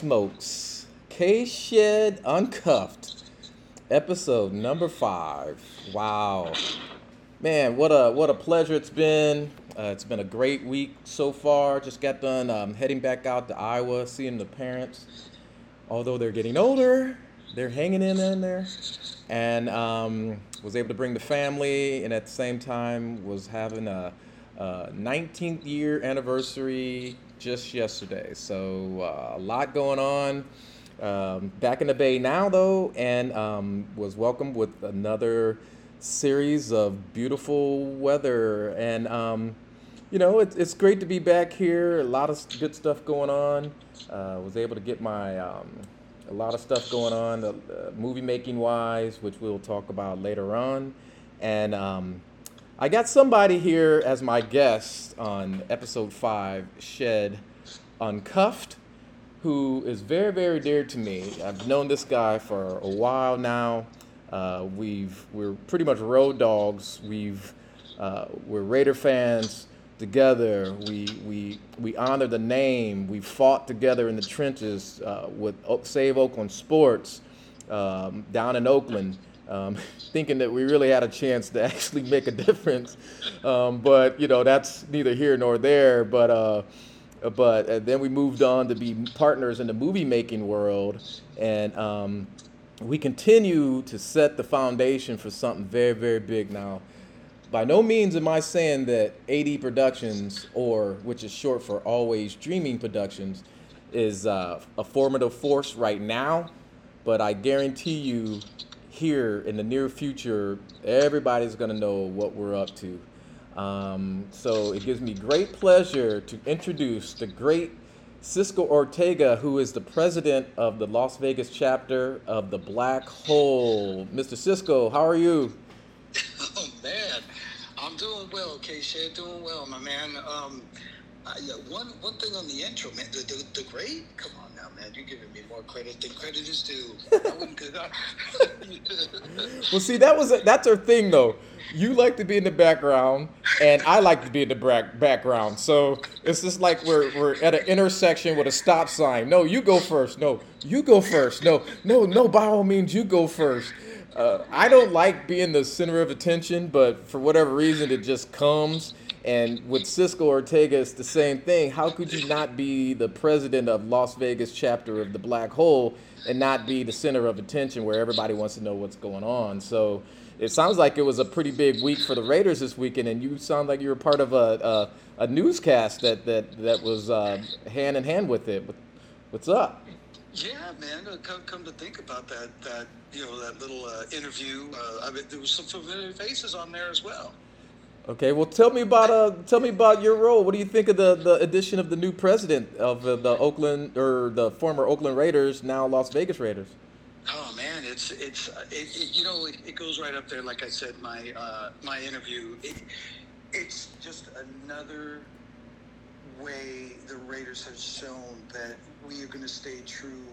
Smokes. K Shed Uncuffed, episode number five. Wow. Man, what a what a pleasure it's been. Uh, it's been a great week so far. Just got done um, heading back out to Iowa, seeing the parents. Although they're getting older, they're hanging in in there, and um, was able to bring the family, and at the same time was having a, a 19th year anniversary just yesterday. So uh, a lot going on. Um, back in the Bay now, though, and um, was welcomed with another series of beautiful weather. And, um, you know, it, it's great to be back here. A lot of good stuff going on. Uh, was able to get my um, a lot of stuff going on, uh, movie making wise, which we'll talk about later on. And um, I got somebody here as my guest on episode five, Shed Uncuffed, who is very, very dear to me. I've known this guy for a while now. Uh, we've we're pretty much road dogs. We've uh, we're Raider fans together. We we we honor the name. We fought together in the trenches uh, with Save Oakland Sports um, down in Oakland. Um, thinking that we really had a chance to actually make a difference, um, but you know that's neither here nor there. But uh, but uh, then we moved on to be partners in the movie making world, and um, we continue to set the foundation for something very, very big now. By no means am I saying that AD Productions, or which is short for Always Dreaming Productions, is uh, a formative force right now, but I guarantee you, here in the near future, everybody's going to know what we're up to. Um, so it gives me great pleasure to introduce the great Cisco Ortega, who is the president of the Las Vegas chapter of the Black Hole. Mr. Cisco, how are you? Oh man, I'm doing well, K. Shed, doing well, my man. Um, I, one one thing on the intro, man, the, the, the great. Come on now, man, you're giving me more credit than credit is due. I wouldn't good. well, see, that was a, that's our thing though you like to be in the background, and I like to be in the back, background. So it's just like we're, we're at an intersection with a stop sign. No, you go first. No, you go first. No, no, no, by all means, you go first. Uh, I don't like being the center of attention, but for whatever reason, it just comes. And with Cisco Ortega, it's the same thing. How could you not be the president of Las Vegas chapter of the Black Hole and not be the center of attention where everybody wants to know what's going on? So it sounds like it was a pretty big week for the Raiders this weekend, and you sound like you were part of a a, a newscast that that that was uh, hand in hand with it. What's up? Yeah, man. Uh, come, come to think about that, that you know, that little uh, interview. Uh, I mean, there was some familiar faces on there as well. Okay, well, tell me about uh, tell me about your role. What do you think of the, the addition of the new president of uh, the Oakland or the former Oakland Raiders, now Las Vegas Raiders? Oh man, it's it's uh, it, it, you know it, it, goes right up there. Like I said, my uh, my interview. It, it's just another way the Raiders have shown that we are going to stay true,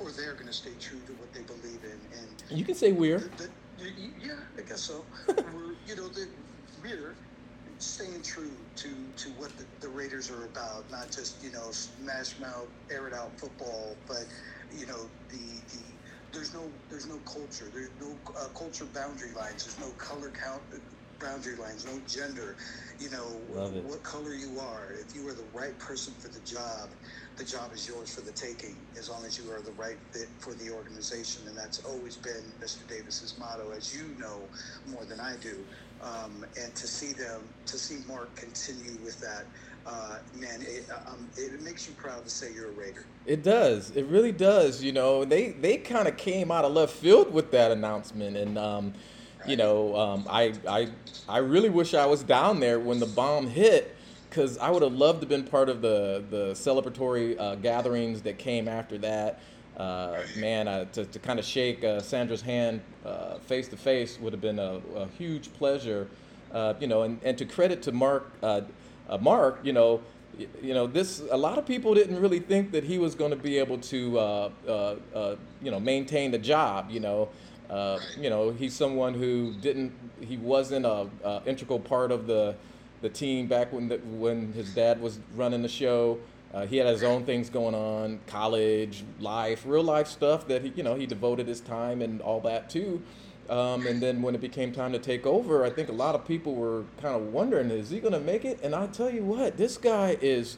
or they're going to stay true to what they believe in. And you can say we're. The, the, yeah, I guess so. we're you know the, we're staying true to to what the, the Raiders are about, not just you know smash mouth, air it out football, but you know the the there's no there's no culture. There's no uh, culture boundary lines. There's no color count uh, boundary lines. No gender. You know what color you are. If you are the right person for the job, the job is yours for the taking. As long as you are the right fit for the organization, and that's always been Mr. Davis's motto, as you know more than I do. Um, and to see them, to see Mark continue with that uh, man, it, um, it makes you proud to say you're a Raider. It does. It really does. You know, they they kind of came out of left field with that announcement, and um, right. you know, um, I I I really wish I was down there when the bomb hit. Because I would have loved to have been part of the the celebratory uh, gatherings that came after that. Uh, man, uh, to, to kind of shake uh, Sandra's hand face to face would have been a, a huge pleasure. Uh, you know, and, and to credit to Mark uh, uh, Mark, you know, you know this a lot of people didn't really think that he was going to be able to uh, uh, uh, you know maintain the job you know? Uh, you know he's someone who didn't he wasn't a, a, integral part of the the team back when the, when his dad was running the show Uh, he had his own things going on, college, life, real life stuff that he, you know, he devoted his time and all that to. Um, and then when it became time to take over, I think a lot of people were kind of wondering, is he going to make it? And I tell you what, this guy is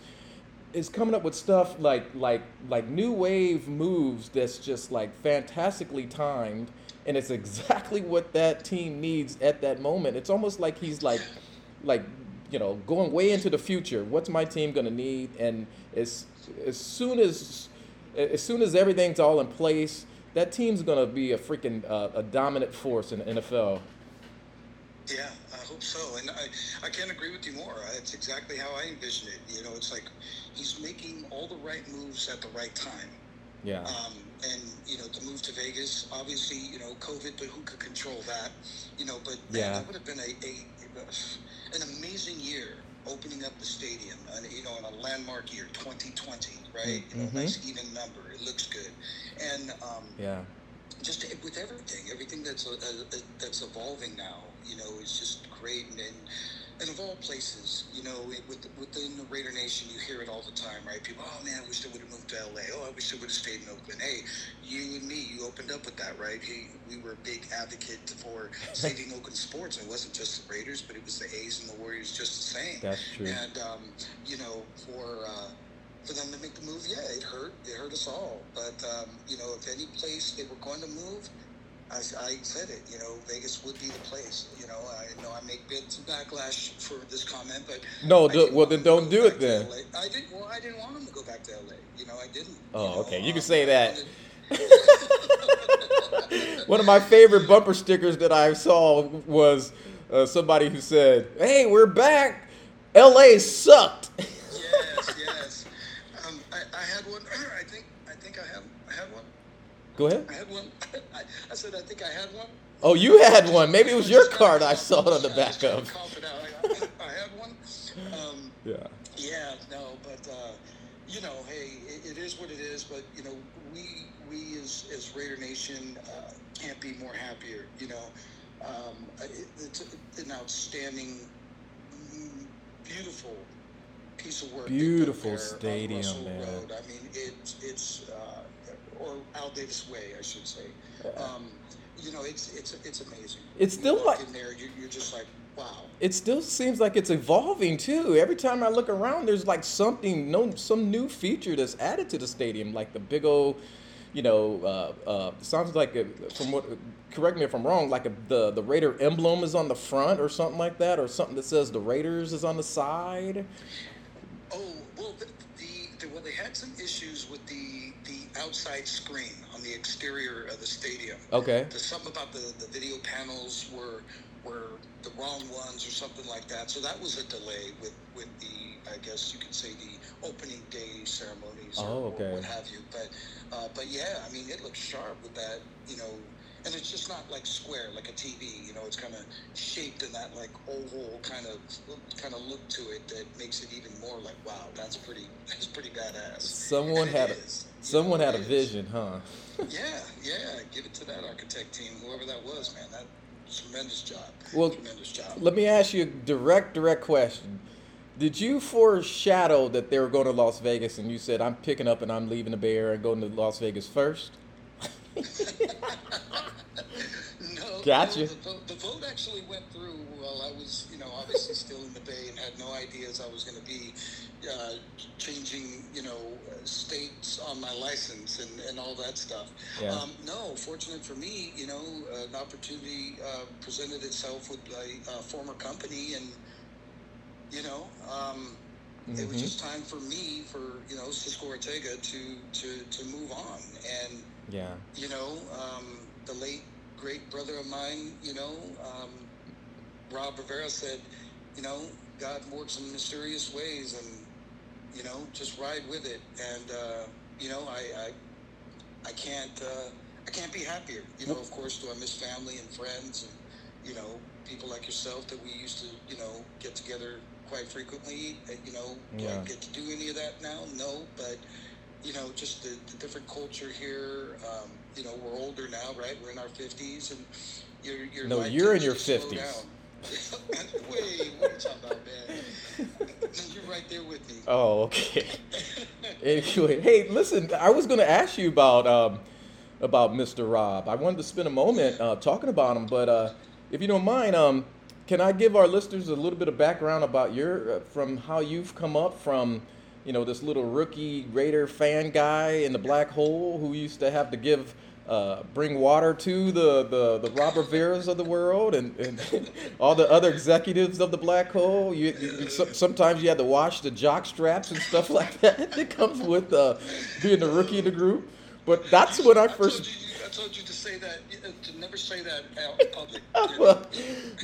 is coming up with stuff like like like new wave moves that's just like fantastically timed and it's exactly what that team needs at that moment. It's almost like he's like like you know going way into the future. What's my team going to need? And as as soon as as soon as everything's all in place, that team's going to be a freaking uh, a dominant force in the NFL. Yeah, I hope so. And I, I can't agree with you more. It's exactly how I envision it. You know, it's like he's making all the right moves at the right time. Yeah. Um, and you know, to move to Vegas, obviously, you know, COVID, but who could control that? You know, but yeah. that would have been a, a, a, an amazing year opening up the stadium, and you know, in a landmark year, 2020, right? You know, mm-hmm. nice even number. It looks good, and um, yeah, just with everything, everything that's uh, uh, that's evolving now, you know, is just great, and, and and of all places, you know, with, within the Raider Nation, you hear it all the time, right? People, oh man, I wish they would have moved to LA. Oh, I wish they would have stayed in Oakland. Hey, you and me, you opened up with that, right? Hey, we were a big advocate for saving Oakland sports. It wasn't just the Raiders, but it was the A's and the Warriors just the same. That's true. And um, you know, for uh, for them to make the move, yeah, it hurt. It hurt us all. But um, you know, if any place they were going to move, I, I, said it, you know, Vegas would be the place. You know, I know I make bits of backlash for this comment, but no, do, well then don't do it then. I didn't. Well, I didn't want him to go back to LA. You know, I didn't. Oh, you know, okay. You um, can say that. One of my favorite bumper stickers that I saw was uh, somebody who said, "Hey, we're back. LA sucked." yes, yes. Um, I, I had one. I think. I think I have. I had one. Go ahead. I had one. I, I said I think I had one. Oh, you had one. Maybe it was your card I saw it on the back of. I had one. Um, yeah. Yeah. No, but uh, you know, hey, it, it is what it is. But you know, we we as as Raider Nation uh, can't be more happier. You know, um, it, it's an outstanding, beautiful piece of work. Beautiful stadium, man. Road. I mean, it's it's. Uh, or Al Davis Way, I should say. Um, you know, it's it's it's amazing. It's still like in there, you, you're just like, wow. It still seems like it's evolving too. Every time I look around, there's like something, no, some new feature that's added to the stadium, like the big old, you know, uh, uh, sounds like a, from what. Correct me if I'm wrong. Like a, the the Raider emblem is on the front or something like that, or something that says the Raiders is on the side. Oh well, the, the, the well they had some issues outside screen on the exterior of the stadium. Okay. There's something about the, the video panels were were the wrong ones or something like that. So that was a delay with, with the I guess you could say the opening day ceremonies or, oh, okay. or what have you. But uh, but yeah, I mean it looks sharp with that, you know, and it's just not like square like a TV. You know, it's kind of shaped in that like oval kind of kind of look to it that makes it even more like wow, that's pretty that's pretty badass. Someone had a, someone had a vision, huh? yeah, yeah. Give it to that architect team, whoever that was, man. That tremendous job. Well, tremendous job. Let me ask you a direct, direct question. Did you foreshadow that they were going to Las Vegas and you said, I'm picking up and I'm leaving the Bay Area and going to Las Vegas first? no. Gotcha. No, the, vote, the vote actually went through while I was, you know, obviously still in the Bay and had no ideas I was going to be uh, changing, you know, states on my license and, and all that stuff. Yeah. Um, no, fortunate for me, you know, an opportunity uh, presented itself with a, a, former company and, you know, um, mm-hmm. it was mm-hmm. just time for me, for, you know, Cisco Ortega to, to, to move on. And, yeah. You know, um, the late great brother of mine, you know, um, Rob Rivera said, you know, God works in mysterious ways, and you know, just ride with it. And uh, you know, I, I, I can't, uh, I can't be happier. You know, of course, do I miss family and friends, and you know, people like yourself that we used to, you know, get together quite frequently. And, you know, do I get to do any of that now? No, but you know, just the, the different culture here. Um, you know, we're older now, right? We're in our fifties, and you're, you're no, you're in your fifties. Wait, what are you talking about, man? you're right there with me. Oh, okay. Anyway, hey, listen, I was going to ask you about um, about Mr. Rob. I wanted to spend a moment uh, talking about him, but uh, if you don't mind, um, can I give our listeners a little bit of background about your uh, from how you've come up from, you know, this little rookie Raider fan guy in the black hole who used to have to give uh, bring water to the, the, the Rob Riveras of the world and, and all the other executives of the black hole. You, you, sometimes you had to wash the jock straps and stuff like that that comes with uh, being the rookie in the group. But that's when I first. I told you to say that, uh, to never say that out public. well,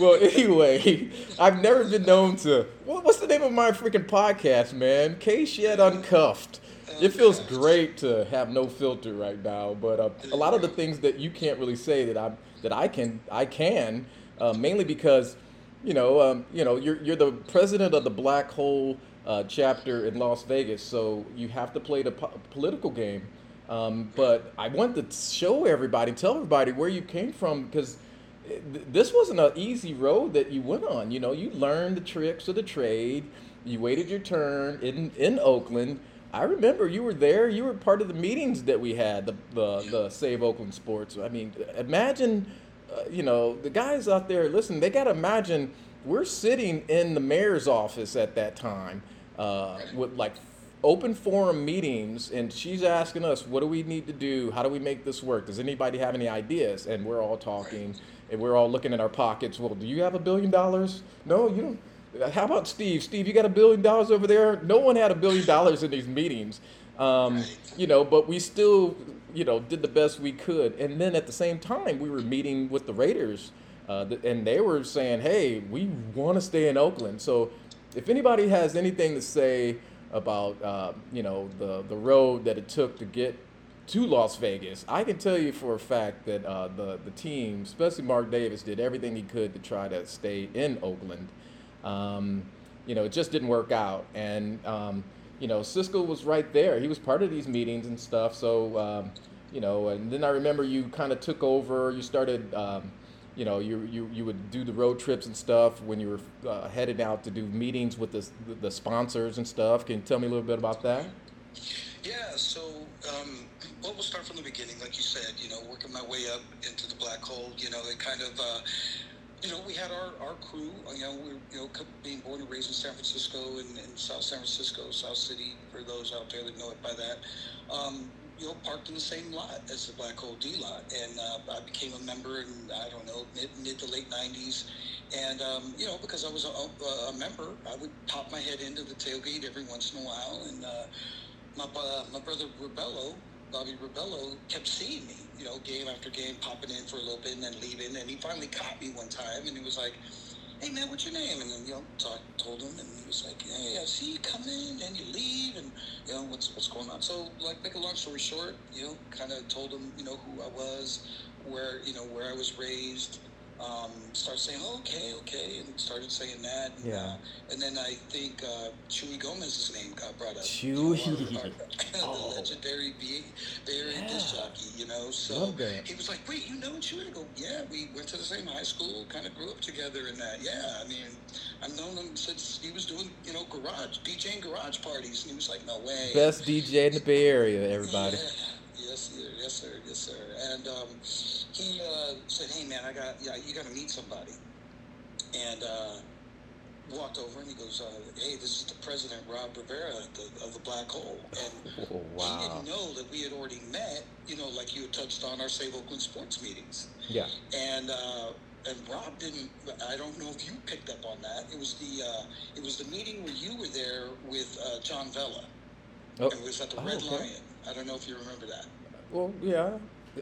well, anyway, I've never been known to. What's the name of my freaking podcast, man? K Shed Uncuffed it feels great to have no filter right now. But uh, a lot of the things that you can't really say that I that I can I can uh, mainly because you know um, you know you're you're the president of the Black Hole uh, chapter in Las Vegas, so you have to play the po- political game. Um, but I want to show everybody, tell everybody where you came from because this wasn't an easy road that you went on. You know, you learned the tricks of the trade. You waited your turn in in Oakland I remember you were there. You were part of the meetings that we had, the the, the Save Oakland Sports. I mean, imagine, uh, you know, the guys out there. Listen, they got to imagine we're sitting in the mayor's office at that time uh, with like open forum meetings, and she's asking us, "What do we need to do? How do we make this work? Does anybody have any ideas?" And we're all talking, and we're all looking in our pockets. Well, do you have a billion dollars? No, you don't how about Steve? Steve, you got a billion dollars over there? No one had a billion dollars in these meetings. Um, you know, but we still, you know, did the best we could. And then at the same time, we were meeting with the Raiders, uh, and they were saying, "Hey, we want to stay in Oakland." So, if anybody has anything to say about, uh, you know, the the road that it took to get to Las Vegas, I can tell you for a fact that uh, the the team, especially Mark Davis, did everything he could to try to stay in Oakland. Um, you know, it just didn't work out. And, um, you know, Cisco was right there. He was part of these meetings and stuff. So, um, you know, and then I remember you kind of took over. You started, um, you know, you, you, you would do the road trips and stuff when you were uh, headed out to do meetings with the, the sponsors and stuff. Can you tell me a little bit about that? Yeah, so um, well, we'll start from the beginning, like you said. You know, working my way up into the black hole. You know, it kind of uh, you know, we had our, our crew, you know, we you know, being born and raised in San Francisco and, and South San Francisco, South City, for those out there that know it by that, um, you know, parked in the same lot as the Black Hole D lot. And uh, I became a member in, I don't know, mid, mid to late 90s. And, um, you know, because I was a, a, member, I would pop my head into the tailgate every once in a while. And uh, my, uh, my brother Rubello, Bobby Rubello kept seeing me, you know, game after game, popping in for a little bit and then leaving. And he finally caught me one time, and he was like, "Hey man, what's your name?" And then you know, talk, told him, and he was like, "Hey, I see you come in, and you leave, and you know, what's what's going on?" So, like, make a long story short, you know, kind of told him, you know, who I was, where you know where I was raised, um, started saying, oh, okay, okay, and started saying that. And, yeah. Uh, and then I think uh, Chewy Gomez's name got brought up. Chewy. You know, our, our, oh. the legendary Bay Area yeah. disc jockey, you know. So he was like, wait, you know Chewy? I go, yeah, we went to the same high school, kind of grew up together and that. Yeah, I mean, I've known him since he was doing, you know, garage, DJing garage parties. And he was like, no way. Best DJ in the Bay Area, everybody. Yeah. Yes, sir. Yes, sir. Yes, sir. And um, he uh, said, "Hey, man, I got yeah, you got to meet somebody." And uh, walked over and he goes, uh, "Hey, this is the president, Rob Rivera the, of the Black Hole." And oh, wow. he didn't know that we had already met. You know, like you had touched on our Save Oakland sports meetings. Yeah. And uh, and Rob didn't. I don't know if you picked up on that. It was the uh, it was the meeting where you were there with uh, John Vella. Oh. It was at the oh, Red okay. Lion. I don't know if you remember that. Well, yeah,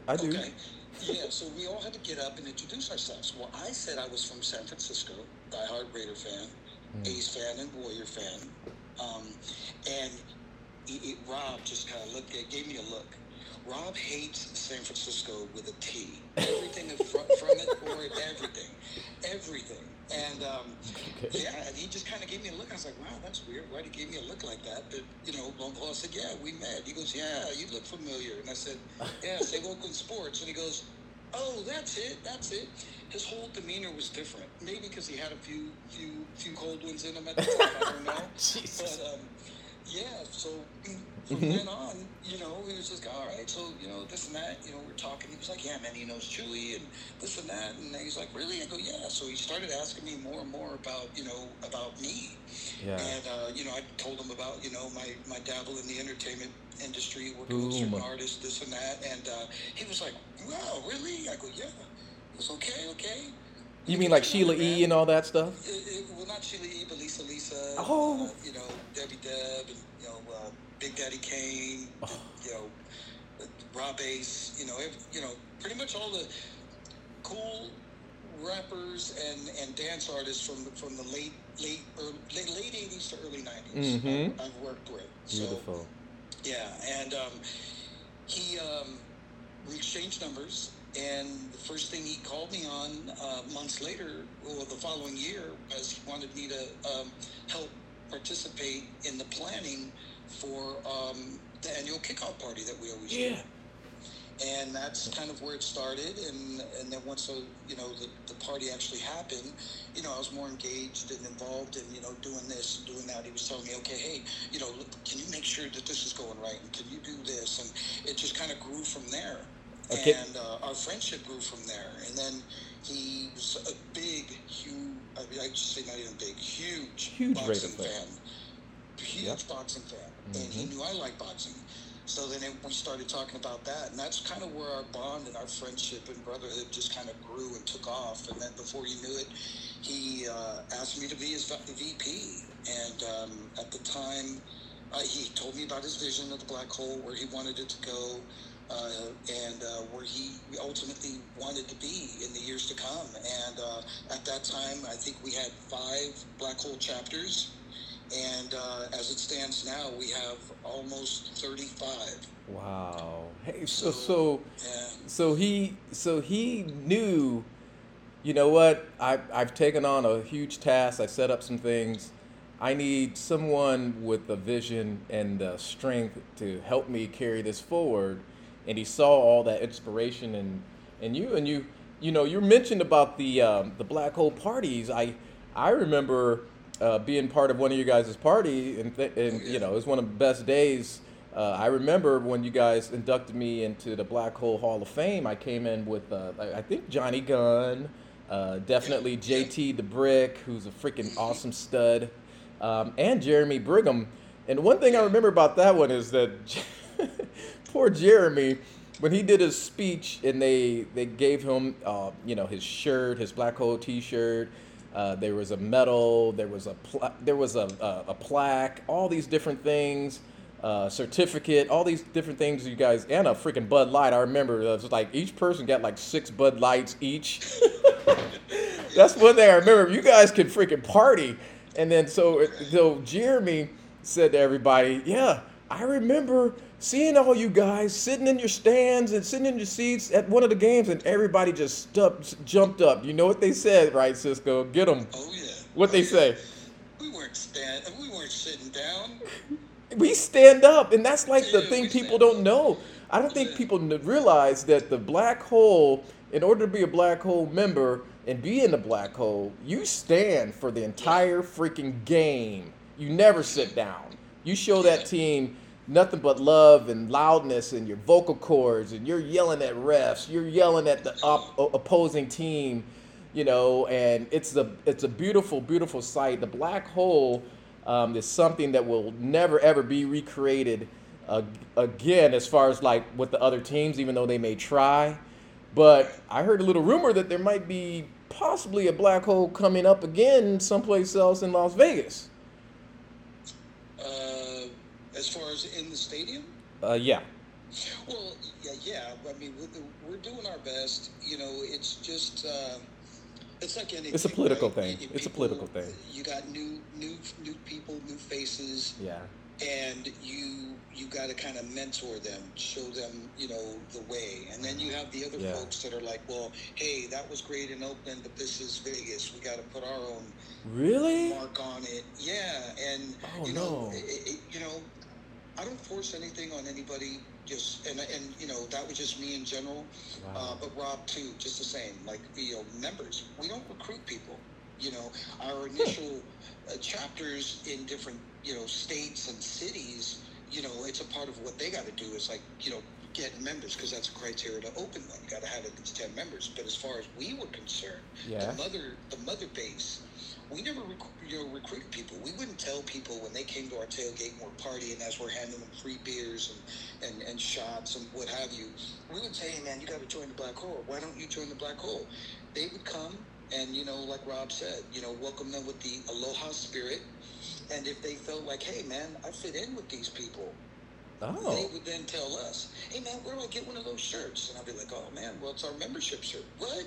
I do. Okay. Yeah, so we all had to get up and introduce ourselves. Well, I said I was from San Francisco, diehard Raider fan, mm. A's fan, and Warrior fan. Um, and it, it, Rob just kind of looked at, gave me a look. Rob hates San Francisco with a T. Everything from, from it or everything. Everything. And um, okay. yeah, and he just kind of gave me a look. I was like, wow, that's weird. Why'd he give me a look like that? But, you know, Paul I said, yeah, we met. He goes, yeah, you look familiar. And I said, yeah, say Oakland Sports. And he goes, oh, that's it, that's it. His whole demeanor was different. Maybe because he had a few, few, few cold ones in him at the time. I don't know. but, um, yeah, so from Mhm. then on, you know, he was just all right. So you know, this and that. You know, we're talking. He was like, yeah, man, he knows Chewy and this and that. And he's like, really? I go, yeah. So he started asking me more and more about you know about me. Yeah. And uh, you know, I told him about you know my my dabble in the entertainment industry, working with certain artists, this and that. And uh, he was like, wow, really? I go, yeah. Was okay, okay. You mean like Sheila E. and all that stuff? It, it, well, not Sheila E., but Lisa Lisa. Oh. Uh, you know, Debbie Deb, and, you know, uh, Big Daddy Kane, Oh. you know, uh, Rob Base, you know, every, you know, pretty much all the cool rappers and, and dance artists from the, from the late late early, late late 80s to early 90s Mhm. I've, I've worked with. So, Beautiful. yeah, and um, he um, we exchanged numbers, and the first thing he called me on uh, months later, or the following year, was he wanted me to um, help participate in the planning for um, the annual kickoff party that we always do Yeah. and that's kind of where it started. And and then once the you know the, the party actually happened, you know I was more engaged and involved in you know doing this and doing that. He was telling me, okay, hey, you know, look, can you make sure that this is going right? And can you do this? And it just kind of grew from there. Okay. And uh, our friendship grew from there. And then he was a big, huge, I mean, I just say not even big, huge, Huge boxing fan. Huge Yep. boxing fan. And he Mhm. knew I like boxing. So then it, we started talking about that, and that's kind of where our bond and our friendship and brotherhood just kind of grew and took off. And then before you knew it, he uh, asked me to be his VP. And um, at the time, uh, he told me about his vision of the black hole, where he wanted it to go, uh, and uh, where he ultimately wanted to be in the years to come. And uh, at that time, I think we had five black hole chapters. And uh, as it stands now, we have almost 35. Wow. Hey, so so Yeah. so he so he knew you know what I, i've taken on a huge task i set up some things i need someone with the vision and the strength to help me carry this forward and he saw all that inspiration in in you. And you you know you mentioned about the um, the black hole parties. I i remember uh, being part of one of you guys' party and, th- and you know it was one of the best days. Uh, I remember when you guys inducted me into the Black Hole Hall of Fame. I came in with, uh, I I think Johnny Gunn, uh, definitely JT the Brick, who's a freaking awesome stud, um, and Jeremy Brigham. And one thing I remember about that one is that poor Jeremy, when he did his speech and they they gave him, uh, you know, his shirt, his Black Hole T-shirt. Uh, there was a medal. There was a pla- there was a, a, a plaque. All these different things uh, certificate, all these different things you guys, and a freaking Bud Light. I remember it was like each person got like six Bud Lights each. That's one thing I remember. You guys could freaking party, and then so so Jeremy said to everybody, "Yeah, I remember seeing all you guys sitting in your stands and sitting in your seats at one of the games, and everybody just stumped, jumped up. You know what they said, right, Cisco? Get them. Oh, yeah. What they Oh, yeah. say? We weren't stand. We weren't sitting down. we stand up and that's like the thing people don't up. know i don't think Yeah. people realize that the black hole in order to be a black hole member and be in the black hole you stand for the entire freaking game you never sit down you show that team nothing but love and loudness and your vocal cords and you're yelling at refs you're yelling at the op- opposing team you know and it's a it's a beautiful beautiful sight. The black hole um, is something that will never ever be recreated uh, again as far as like with the other teams even though they may try. But i heard a little rumor that there might be possibly a black hole coming up again someplace else in las vegas. Uh, as far as in the stadium, uh, yeah well, yeah, yeah. I mean, we're, we're doing our best. You know, it's just. Uh, it's like anything. It's a political right? thing. You- It's a political thing. You got new, new, new people, new faces. yeah and you you got to kind of mentor them show them you know the way and then you have the other Yeah. folks that are like well hey that was great in oakland but this is vegas we got to put our own really mark on it yeah and Oh, you know no. it, it, you know i don't force anything on anybody just and and you know that was just me in general uh, but rob too just the same like you know members we don't recruit people You know, our initial uh, chapters in different you know states and cities. You know, it's a part of what they got to do. Is like you know getting members because that's a criteria to open one. You got to have at least ten members. But as far as we were concerned, Yeah. the mother the mother base, we never rec- you know recruited people. We wouldn't tell people when they came to our tailgate and we're partying as we're handing them free beers and, and, and shots and what have you. We would say, hey man, you got to join the black hole. Why don't you join the black hole? They would come and you know, like Rob said, you know, welcome them with the aloha spirit. And if they felt like, hey man, I fit in with these people, they Oh. would then tell us, "Hey man, where do I get one of those shirts?" And I'd be like, "Oh man, well it's our membership shirt. What?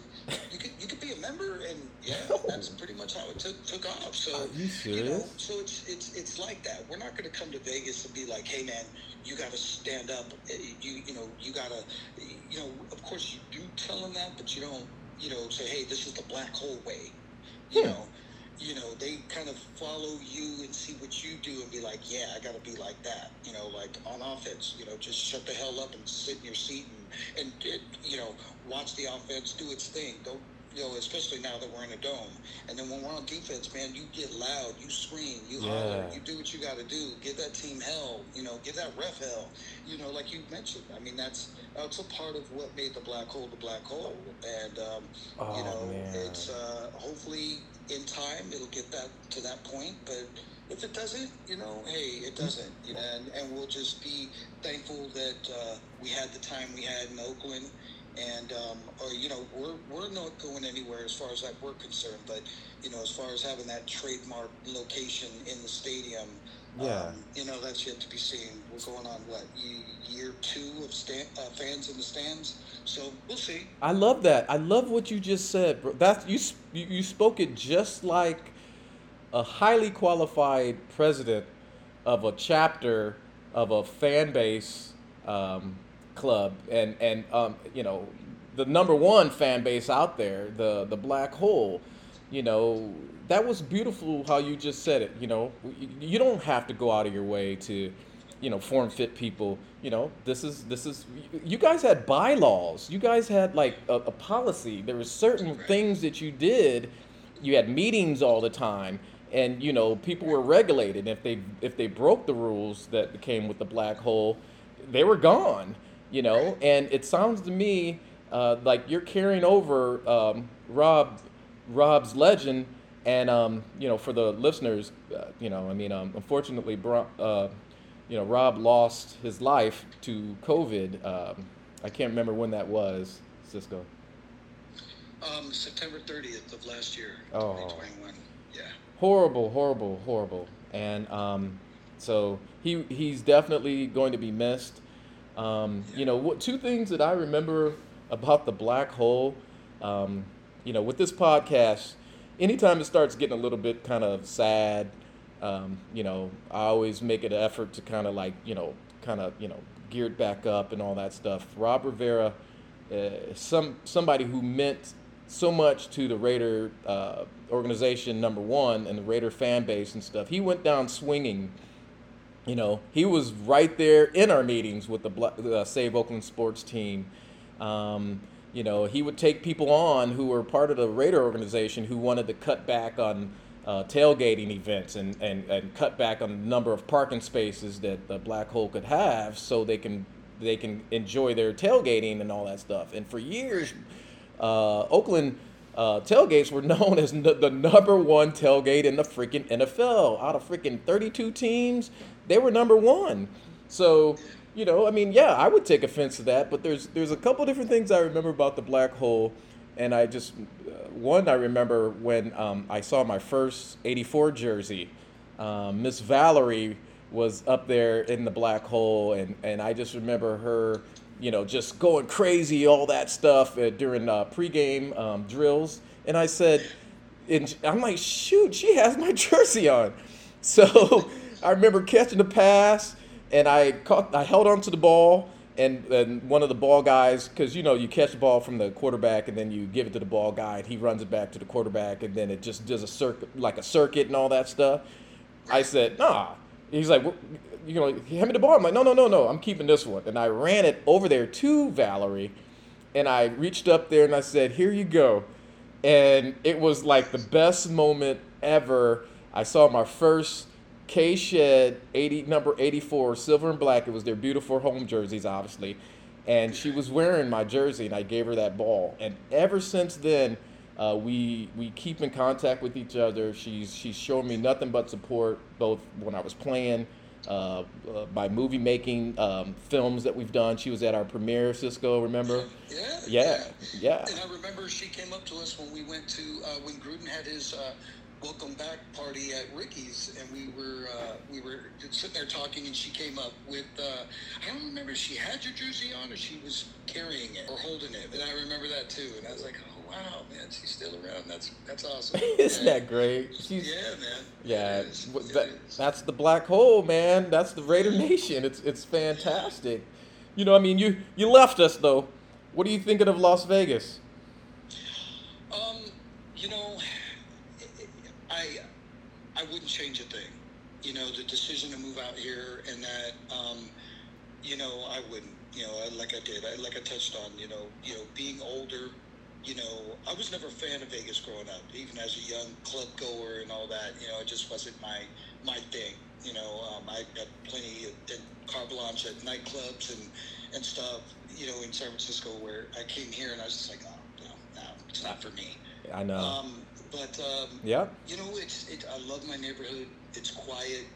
You could you could be a member?" And yeah, that's pretty much how it took took off. So Are you you know, so it's it's it's like that. We're not going to come to Vegas and be like, "Hey man, you got to stand up. Eh, You you know you got to, you know, of course you do tell them that, but you don't you know say, "Hey, this is the black hole way." You Hmm. know. You know, they kind of follow you and see what you do and be like, yeah, I got to be like that. You know, like on offense, you know, just shut the hell up and sit in your seat and, and it, you know, watch the offense do its thing. Don't, you know, especially now that we're in a dome. And then when we're on defense, man, you get loud, you scream, you holler, you do what you got to do. Give that team hell, you know, give that ref hell. You know, like you mentioned. I mean, that's that's a part of what made the black hole the black hole. And um, Oh you know, man. it's uh, hopefully in time it'll get that to that point. But if it doesn't, you know, hey, it doesn't. You know, and, and we'll just be thankful that uh, we had the time we had in Oakland. And um, or you know, we're we're not going anywhere as far as that we're concerned. But you know, as far as having that trademark location in the stadium. Yeah. Um, you know, that's yet to be seen. We're going on what year two of stand, uh, fans in the stands, so we'll see. I love that. I love what you just said, bro. That's you. You, you spoke it just like a highly qualified president of a chapter of a fan base um, club, and and um, you know the number one fan base out there, the the black hole. You know that was beautiful how you just said it. You know. You, don't have to go out of your way to you know form fit people you know. This is this is you guys had bylaws. You guys had like a, a policy. There were certain things that you did. You had meetings all the time. And you know people were regulated. If they if they broke the rules that came with the black hole they were gone you know. And it sounds to me uh, like you're carrying over um, rob rob's legend and um, you know for the listeners uh, you know i mean um, unfortunately Bro- uh, you know, Rob lost his life to COVID. Um, I can't remember when that was, Cisco. Um, September 30th of last year, Oh. 2021. Yeah. Horrible, horrible, horrible. And um, so he he's definitely going to be missed. Um, you know, what two things that I remember about the black hole. Um, you know, with this podcast, anytime it starts getting a little bit kind of sad, um, you know, I always make an effort to kind of like, you know, kind of, you know, gear it back up and all that stuff. Rob Rivera, uh, some somebody who meant so much to the Raider uh, organization, number one, and the Raider fan base and stuff. He went down swinging. You know, he was right there in our meetings with the uh, Save Oakland Sports team. Um, you know, he would take people on who were part of the Raider organization who wanted to cut back on uh, tailgating events and, and, and cut back on the number of parking spaces that the black hole could have so they can they can enjoy their tailgating and all that stuff. And for years, uh, Oakland uh, tailgates were known as n- the number one tailgate in the freaking NFL. Out of freaking 32 teams, they were number one. So, you know, I mean, yeah, I would take offense to that, but there's there's a couple different things I remember about the black hole, and I just uh, one I remember when um, I saw my first '84 jersey. Um, Miss Valerie was up there in the black hole, and and I just remember her, you know, just going crazy, all that stuff uh, during uh, pregame um, drills, and I said, and I'm like, shoot, she has my jersey on. So I remember catching the pass, and I caught, I held onto the ball, and, and one of the ball guys, because you know you catch the ball from the quarterback, and then you give it to the ball guy, and he runs it back to the quarterback, and then it just does a circuit, like a circuit and all that stuff. I said, nah. He's like, "What- you know, hand me the ball. I'm like, no, no, no, no, I'm keeping this one. And I ran it over there to Valerie, and I reached up there and I said, here you go. and it was like the best moment ever. I saw my first K Shed 80 number 84 silver and black. It was their beautiful home jerseys, obviously, and she was wearing my jersey, and I gave her that ball. And ever since then, uh, we we keep in contact with each other. She's she's shown me nothing but support, both when I was playing. Uh, uh, by movie making um, films that we've done. She was at our premiere, Cisco. Remember? Yeah, Yeah, yeah. And I remember she came up to us when we went to uh, when Gruden had his uh, welcome back party at Ricky's, and we were uh, we were sitting there talking, and she came up with uh, I don't remember if she had your jersey on or she was carrying it or holding it, and I remember that too, and I was like, oh wow, man, she's still around. That's that's awesome. Isn't that great? She's Yeah, man. yeah. It is. It that- is. that's the black hole, man. That's the Raider Nation. It's it's fantastic. You know, I mean, you you left us though. What are you thinking of Las Vegas? Um, you know, I I wouldn't change a thing. You know, the decision to move out here and that, um, you know, I wouldn't. You know, like I did, I, like I touched on. You know, you know, being older. You know, I was never a fan of Vegas growing up, even as a young club goer and all that. You know, it just wasn't my my thing. You know, um, I got plenty of did carte blanche at nightclubs and and stuff. You know, in San Francisco, where I came here and I was just like, oh no, no, it's not for me. I know. Um, but um, yep. you know, it's it. I love my neighborhood. It's quiet.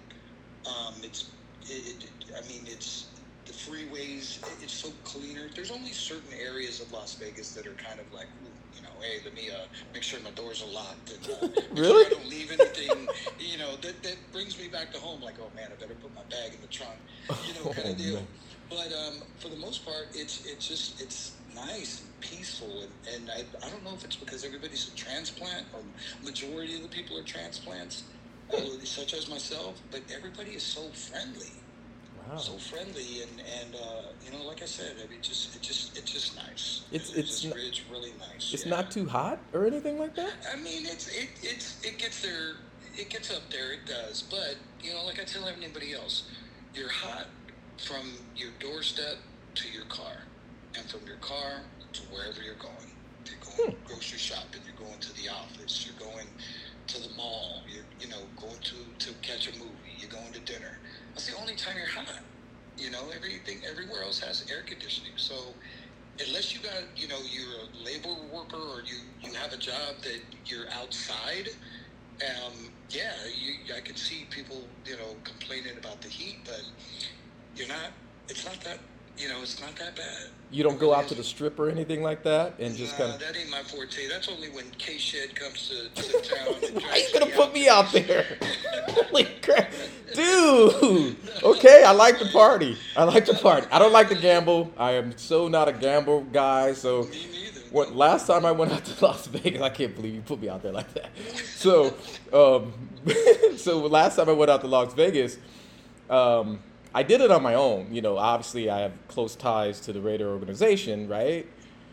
Um, it's it, it. I mean, it's the freeways. It, it's so cleaner. There's only certain areas of Las Vegas that are kind of like, you know, hey, let me uh, make sure my doors are locked and uh, Really? sure I don't leave anything. you know, that that brings me back to home. Like, oh man, I better put my bag in the trunk. You know, kind Oh, of deal. man. But um, for the most part, it's it's just it's nice and peaceful, and, and I, I don't know if it's because everybody's a transplant or majority of the people are transplants, uh, such as myself. But everybody is so friendly, Wow. so friendly, and and uh, you know, like I said, I mean, just it just it's just nice. It's- It- it's just, n- it's really nice. It's yeah. not too hot or anything like that. I mean, it's it it's it gets there. It gets up there. It does. But you know, like I tell anybody else, you're hot from your doorstep to your car, and from your car to wherever you're going. You're going grocery shopping. You're going to the office. You're going to the mall. You're you know going to to catch a movie. You're going to dinner. That's the only time you're hot. You know, everything everywhere else has air conditioning. So unless you got you know you're a labor worker or you you have a job that you're outside um yeah you i could see people you know complaining about the heat but you're not it's not that you know it's not that bad You don't go out to the strip or anything like that, and just Nah, kind of. that ain't my forte that's only when k shed comes to, to town and Why you gonna to put me out there? Holy crap, dude! Okay, I like the party. I like the party. I don't like to gamble. I am so not a gamble guy. So, me neither what last time I went out to Las Vegas, I can't believe you put me out there like that. So, um, so last time I went out to Las Vegas, um, I did it on my own. You know, obviously I have close ties to the Raider organization, right?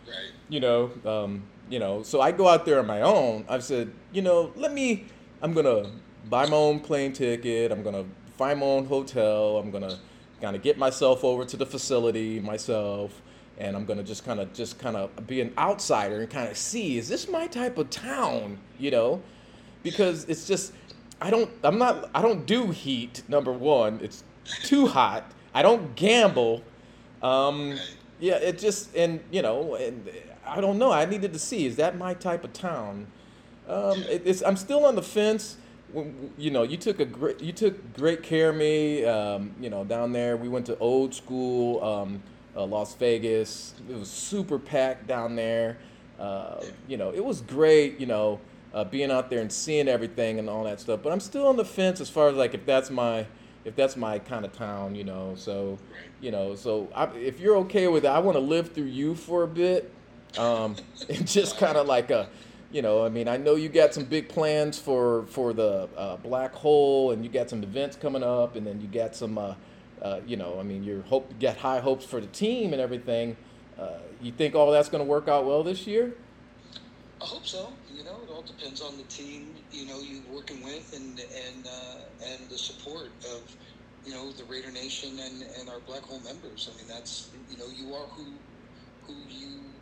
right you know, um, you know, so I go out there on my own. I've said, you know, let me, I'm gonna buy my own plane ticket. I'm gonna find my own hotel. I'm gonna kind of get myself over to the facility myself, and I'm gonna just kind of, just kind of be an outsider and kind of see, is this my type of town? You know, because it's just, I don't, I'm not, I don't do heat. Number one, it's too hot. I don't gamble. Um, yeah, it just and you know, and I don't know. I needed to see is that my type of town. Um, it, it's I'm still on the fence. You know, you took a great you took great care of me. Um, you know, down there we went to old school um, uh, Las Vegas. It was super packed down there. Uh, you know, it was great. You know, uh, being out there and seeing everything and all that stuff. But I'm still on the fence as far as like if that's my if that's my kind of town. You know, so you know so I, if you're okay with it i want to live through you for a bit um, and just kind of like a you know i mean i know you got some big plans for for the uh, black hole and you got some events coming up and then you got some uh, uh, you know i mean you hope got high hopes for the team and everything uh, you think all that's going to work out well this year I hope so. You know, it all depends on the team. You know, you're working with and and uh, and the support of you know the Raider Nation and and our Black Hole members. I mean, that's you know you are who who you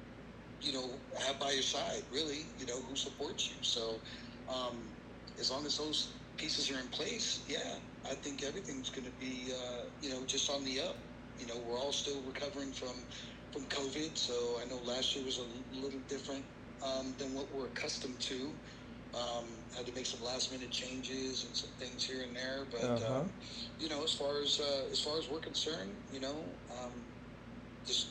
you know have by your side, really, you know, who supports you. So um, as long as those pieces are in place, yeah, I think everything's going to be uh, you know just on the up. You know, we're all still recovering from from COVID, so I know last year was a little different um, than what we're accustomed to. Um, had to make some last minute changes and some things here and there, but uh-huh. um, you know, as far as uh, as far as we're concerned, you know, um, just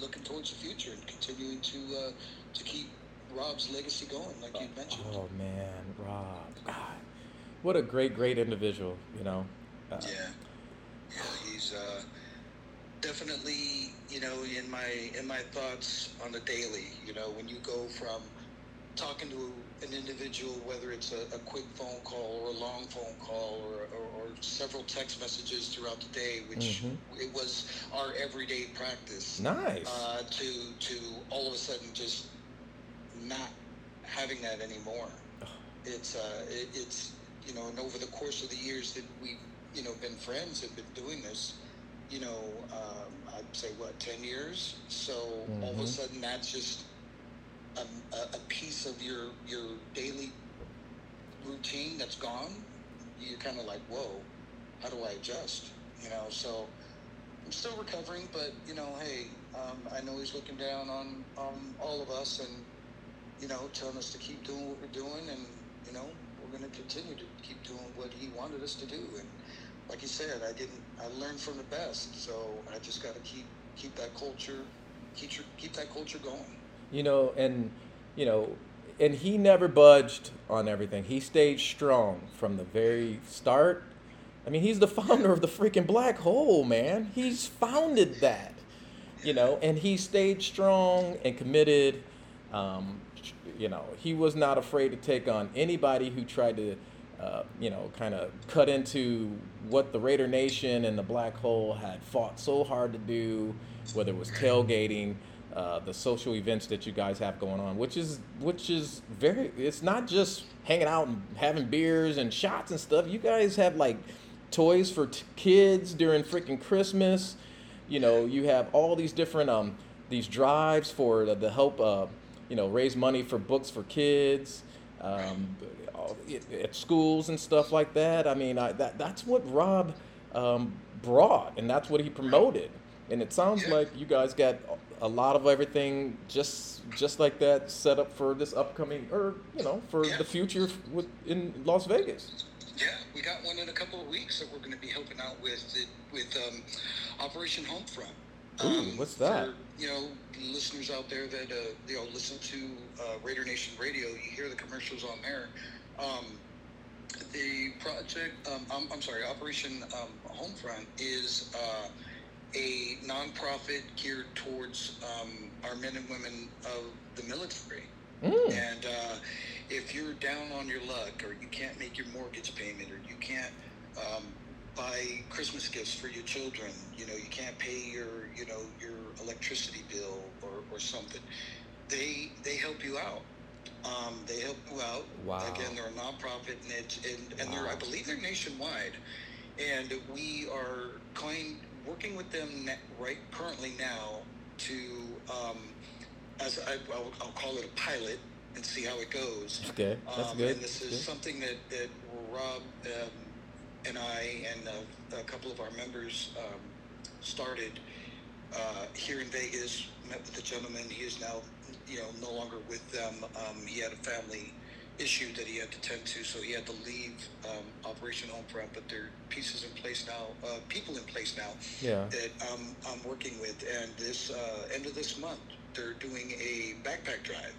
looking towards the future and continuing to uh, to keep Rob's legacy going, like you mentioned. Oh man, Rob, God, what a great, great individual, you know. Uh, yeah, yeah, he's uh, definitely, you know, in my in my thoughts on the daily. You know, when you go from talking to an individual, whether it's a, a quick phone call or a long phone call or, or, or several text messages throughout the day, which mm-hmm. it was our everyday practice. Nice. Uh, to to all of a sudden just not having that anymore. It's uh, it, it's you know, and over the course of the years that we've you know been friends and been doing this, you know, um, I'd say what ten years. So mm-hmm. all of a mm-hmm. sudden that's just a, a piece of your your daily routine that's gone, you're kind of like, whoa, how do I adjust? You know, so I'm still recovering, but you know, hey, um, I know he's looking down on on all of us, and you know, telling us to keep doing what we're doing, and you know, we're going to continue to keep doing what he wanted us to do. And like you said, I didn't, I learned from the best, so I just got to keep keep that culture, keep keep that culture going you know, and you know, and he never budged on everything. He stayed strong from the very start. I mean, he's the founder of the freaking black hole, man. He's founded that, you know, and he stayed strong and committed. Um, you know, he was not afraid to take on anybody who tried to, uh, you know, kind of cut into what the Raider Nation and the black hole had fought so hard to do, whether it was tailgating uh, the social events that you guys have going on, which is which is very. It's not just hanging out and having beers and shots and stuff. You guys have like toys for t- kids during freaking Christmas. You know, you have all these different um these drives for the, the help uh you know raise money for books for kids. Um, at schools and stuff like that. I mean, I, that that's what Rob um, brought, and that's what he promoted. And it sounds like you guys got a lot of everything just just like that set up for this upcoming or you know for yeah. the future with in Las Vegas. Yeah, we got one in a couple of weeks that we're going to be helping out with with um, Operation Homefront. Ooh, um, what's that? For, you know, listeners out there that uh, you know listen to uh, Raider Nation Radio, you hear the commercials on there. Um, the project, um, I'm, I'm, sorry, Operation um, Homefront is uh, a nonprofit geared towards um, our men and women of the military. Mm. And uh, if you're down on your luck, or you can't make your mortgage payment, or you can't um, buy Christmas gifts for your children, you know, you can't pay your, you know, your electricity bill or, or something, they they help you out. Um, they help you out. Wow. Again, they're a nonprofit, and it's, and, and wow. they're I believe they're nationwide, and we are kind working with them right currently now to, um, as I, will I'll call it a pilot and see how it goes. Okay, that's um, good. And this is good. something that, that Rob um, and I and uh, a couple of our members um, started uh, here in Vegas. Met with the gentleman. He is now, you know, no longer with them. Um, he had a family issue that he had to tend to, so he had to leave um, Operation Homefront. But there are pieces in place now, uh, people in place now yeah. that um, I'm working with. And this uh, end of this month, they're doing a backpack drive,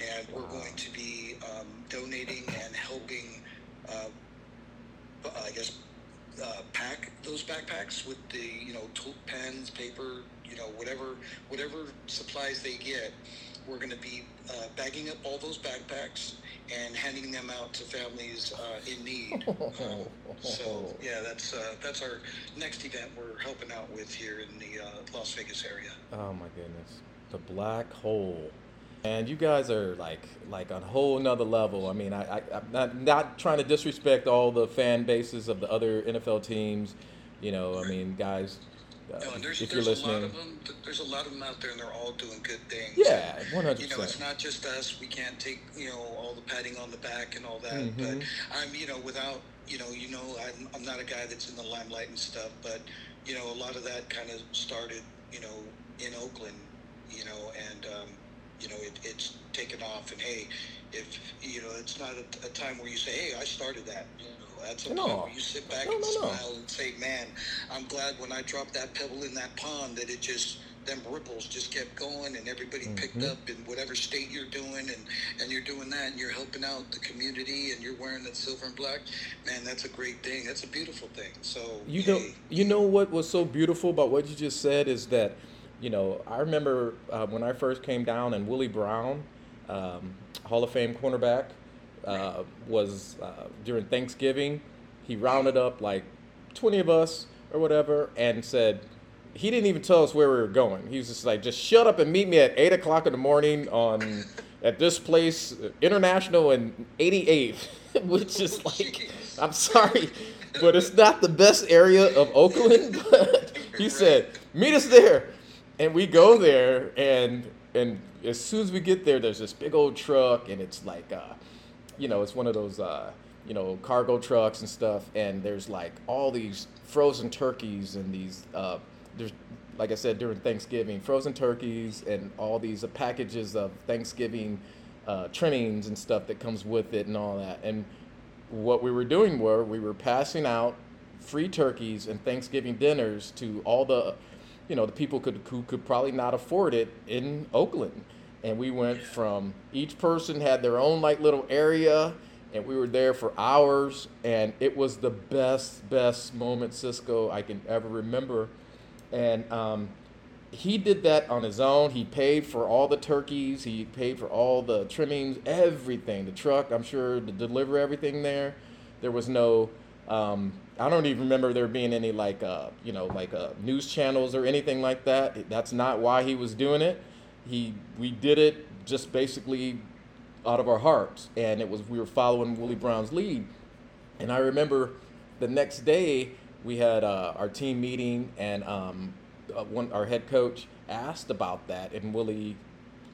and wow. we're going to be um, donating and helping. Uh, I guess uh, pack those backpacks with the you know tool, pens, paper, you know whatever whatever supplies they get. We're going to be uh, bagging up all those backpacks and handing them out to families uh, in need. so yeah, that's uh, that's our next event we're helping out with here in the uh, Las Vegas area. Oh my goodness, the black hole. And you guys are like like on a whole nother level. I mean, I, I am not not trying to disrespect all the fan bases of the other NFL teams. You know, I mean, guys Uh, no, there's, if you're there's a lot listening, of them. There's a lot of them out there, and they're all doing good things. yeah, one hundred You know, it's not just us. We can't take you know all the patting on the back and all that. Mhm. But I'm you know without you know you know I'm, I'm not a guy that's in the limelight and stuff. But you know a lot of that kind of started you know in Oakland. You know, and um, you know it, it's taken off. And hey, if you know it's not a, a time where you say, hey, I started that. You know, that's a No. where you sit back No, and no, smile and say, man, I'm glad when I dropped that pebble in that pond that it just them ripples just kept going and everybody picked Mhm. up in whatever state you're doing and and you're doing that and you're helping out the community and you're wearing that silver and black man that's a great thing that's a beautiful thing so You know, hey, you know what was so beautiful about what you just said is that, you know, I remember uh, when I first came down and Willie Brown, um, Hall of Fame cornerback, uh, was uh, during Thanksgiving. He rounded up like 20 of us or whatever and said, he didn't even tell us where we were going. He was just like, just shut up and meet me at 8 o'clock in the morning on at this place, International and 88th, which is like, I'm sorry, but it's not the best area of Oakland. But he said, meet us there. And we go there, and and as soon as we get there, there's this big old truck, and it's like, uh, you know, it's one of those, uh, you know, cargo trucks and stuff. And there's like all these frozen turkeys and these, uh, there's, like I said, during Thanksgiving, frozen turkeys and all these uh, packages of Thanksgiving uh, trimmings and stuff that comes with it and all that. And what we were doing were we were passing out free turkeys and Thanksgiving dinners to all the, you know, the people could who could probably not afford it in Oakland. And we went from each person had their own like little area, and we were there for hours, and it was the best best moment Cisco I can ever remember. And um, he did that on his own. He paid for all the turkeys. He paid for all the trimmings, everything. The truck, I'm sure, to deliver everything there. There was no. Um, I don't even remember there being any like, uh, you know, like uh, news channels or anything like that. That's not why he was doing it. He, we did it just basically out of our hearts, and it was we were following Willie Brown's lead. And I remember the next day we had uh, our team meeting, and um, uh, one our head coach asked about that, and Willie,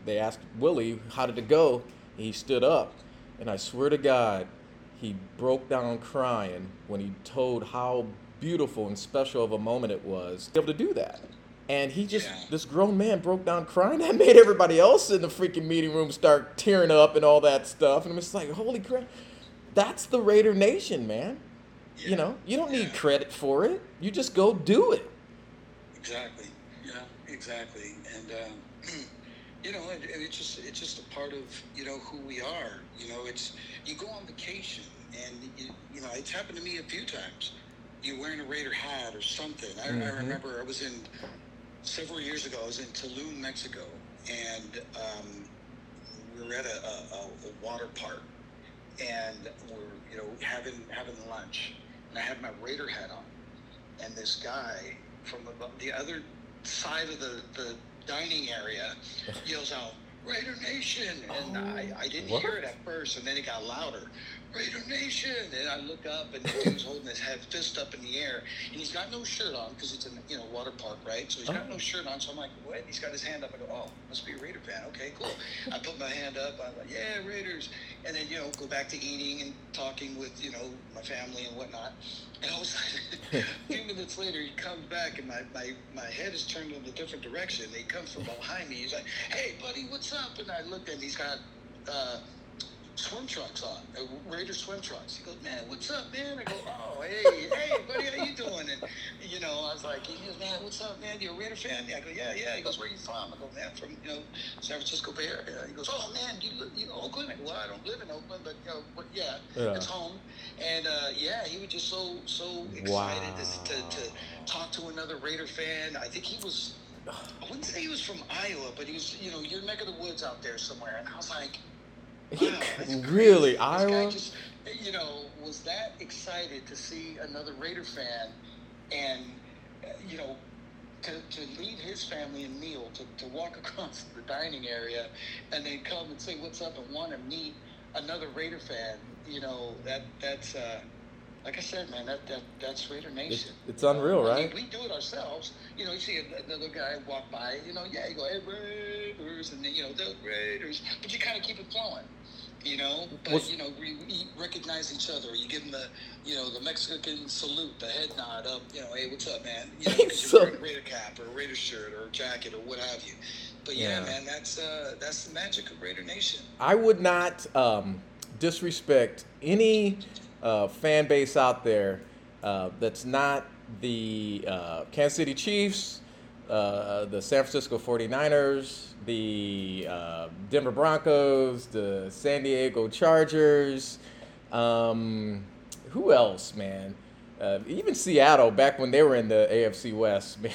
they asked Willie how did it go. He stood up, and I swear to God, he broke down crying when he told how beautiful and special of a moment it was to be able to do that. And he just, Yeah. this grown man broke down crying. That made everybody else in the freaking meeting room start tearing up and all that stuff. And I'm just like, holy crap. That's the Raider Nation, man. You know, you don't need Yeah. credit for it. You just go do it. Exactly. Yeah, exactly. And um, you know, and, and it's just it's just a part of you know who we are. You know, it's you go on vacation, and you, you know it's happened to me a few times. You're wearing a Raider hat or something. I, I Mhm. remember I was in several years ago. I was in Tulum, Mexico, and um, we were at a, a, a, a water park, and we're you know having having lunch, and I had my Raider hat on, and this guy from the, the other side of the, the dining area yells out, Raider Nation! And I, oh, I didn't What? hear it at first, and then it got louder. Raider Nation! And I look up, and the dude's holding his head fist up in the air, and he's got no shirt on because it's a you know water park, right? So he's got Oh. no shirt on. So I'm like, what? He's got his hand up. I go, oh, must be a Raider fan. Okay, cool. I put my hand up. I'm like, yeah, Raiders. And then you know go back to eating and talking with you know my family and whatnot. And all of a sudden, a few minutes later, he comes back, and my, my, my head is turned in a different direction. He comes from behind me. He's like, hey, buddy, what's up? And I looked, and he's got uh, swim trunks on, uh, Raider swim trunks. He goes, man, what's up, man? I go, oh, hey, hey, buddy, how you doing? And, you know, I was like, he goes, man, what's up, man? You a Raider fan? I go, yeah, yeah. He goes, where you from? I go, man, from, you know, San Francisco Bay Area. He goes, oh, man, you live, you know, Oakland? I go, well, I don't live in Oakland, but, you know, but yeah, Yeah. it's home. And, uh, yeah, he was just so, so excited to, to, to talk to another Raider fan. I think he was, I wouldn't say he was from Iowa, but he was, you know, your neck of the woods out there somewhere. And I was like, Wow, really, Iowa? just, you know, was that excited to see another Raider fan, and uh, you know, to, to leave his family and meal to, to walk across the dining area, and then come and say what's up and want to meet another Raider fan. You know that that's uh, like I said, man, that, that that's Raider Nation. It's, it's unreal, right? I mean, we do it ourselves. You know, you see another guy walk by, you know, yeah, you go, hey, Raiders, and then, you know, the Raiders, but you kind of keep it flowing. You know, but What's, you know, we, we, recognize each other. You give them the, you know, the Mexican salute, the head nod up. You know, hey, what's up, man? You know, so, you're wearing a Raider cap or a Raider shirt or a jacket or what have you. But yeah, yeah. man, that's uh, that's the magic of Raider Nation. I would not um, disrespect any uh, fan base out there uh, that's not the uh, Kansas City Chiefs, uh, the San Francisco 49ers, the uh, Denver Broncos, the San Diego Chargers. Um, who else, man? Uh, even Seattle, back when they were in the AFC West, man,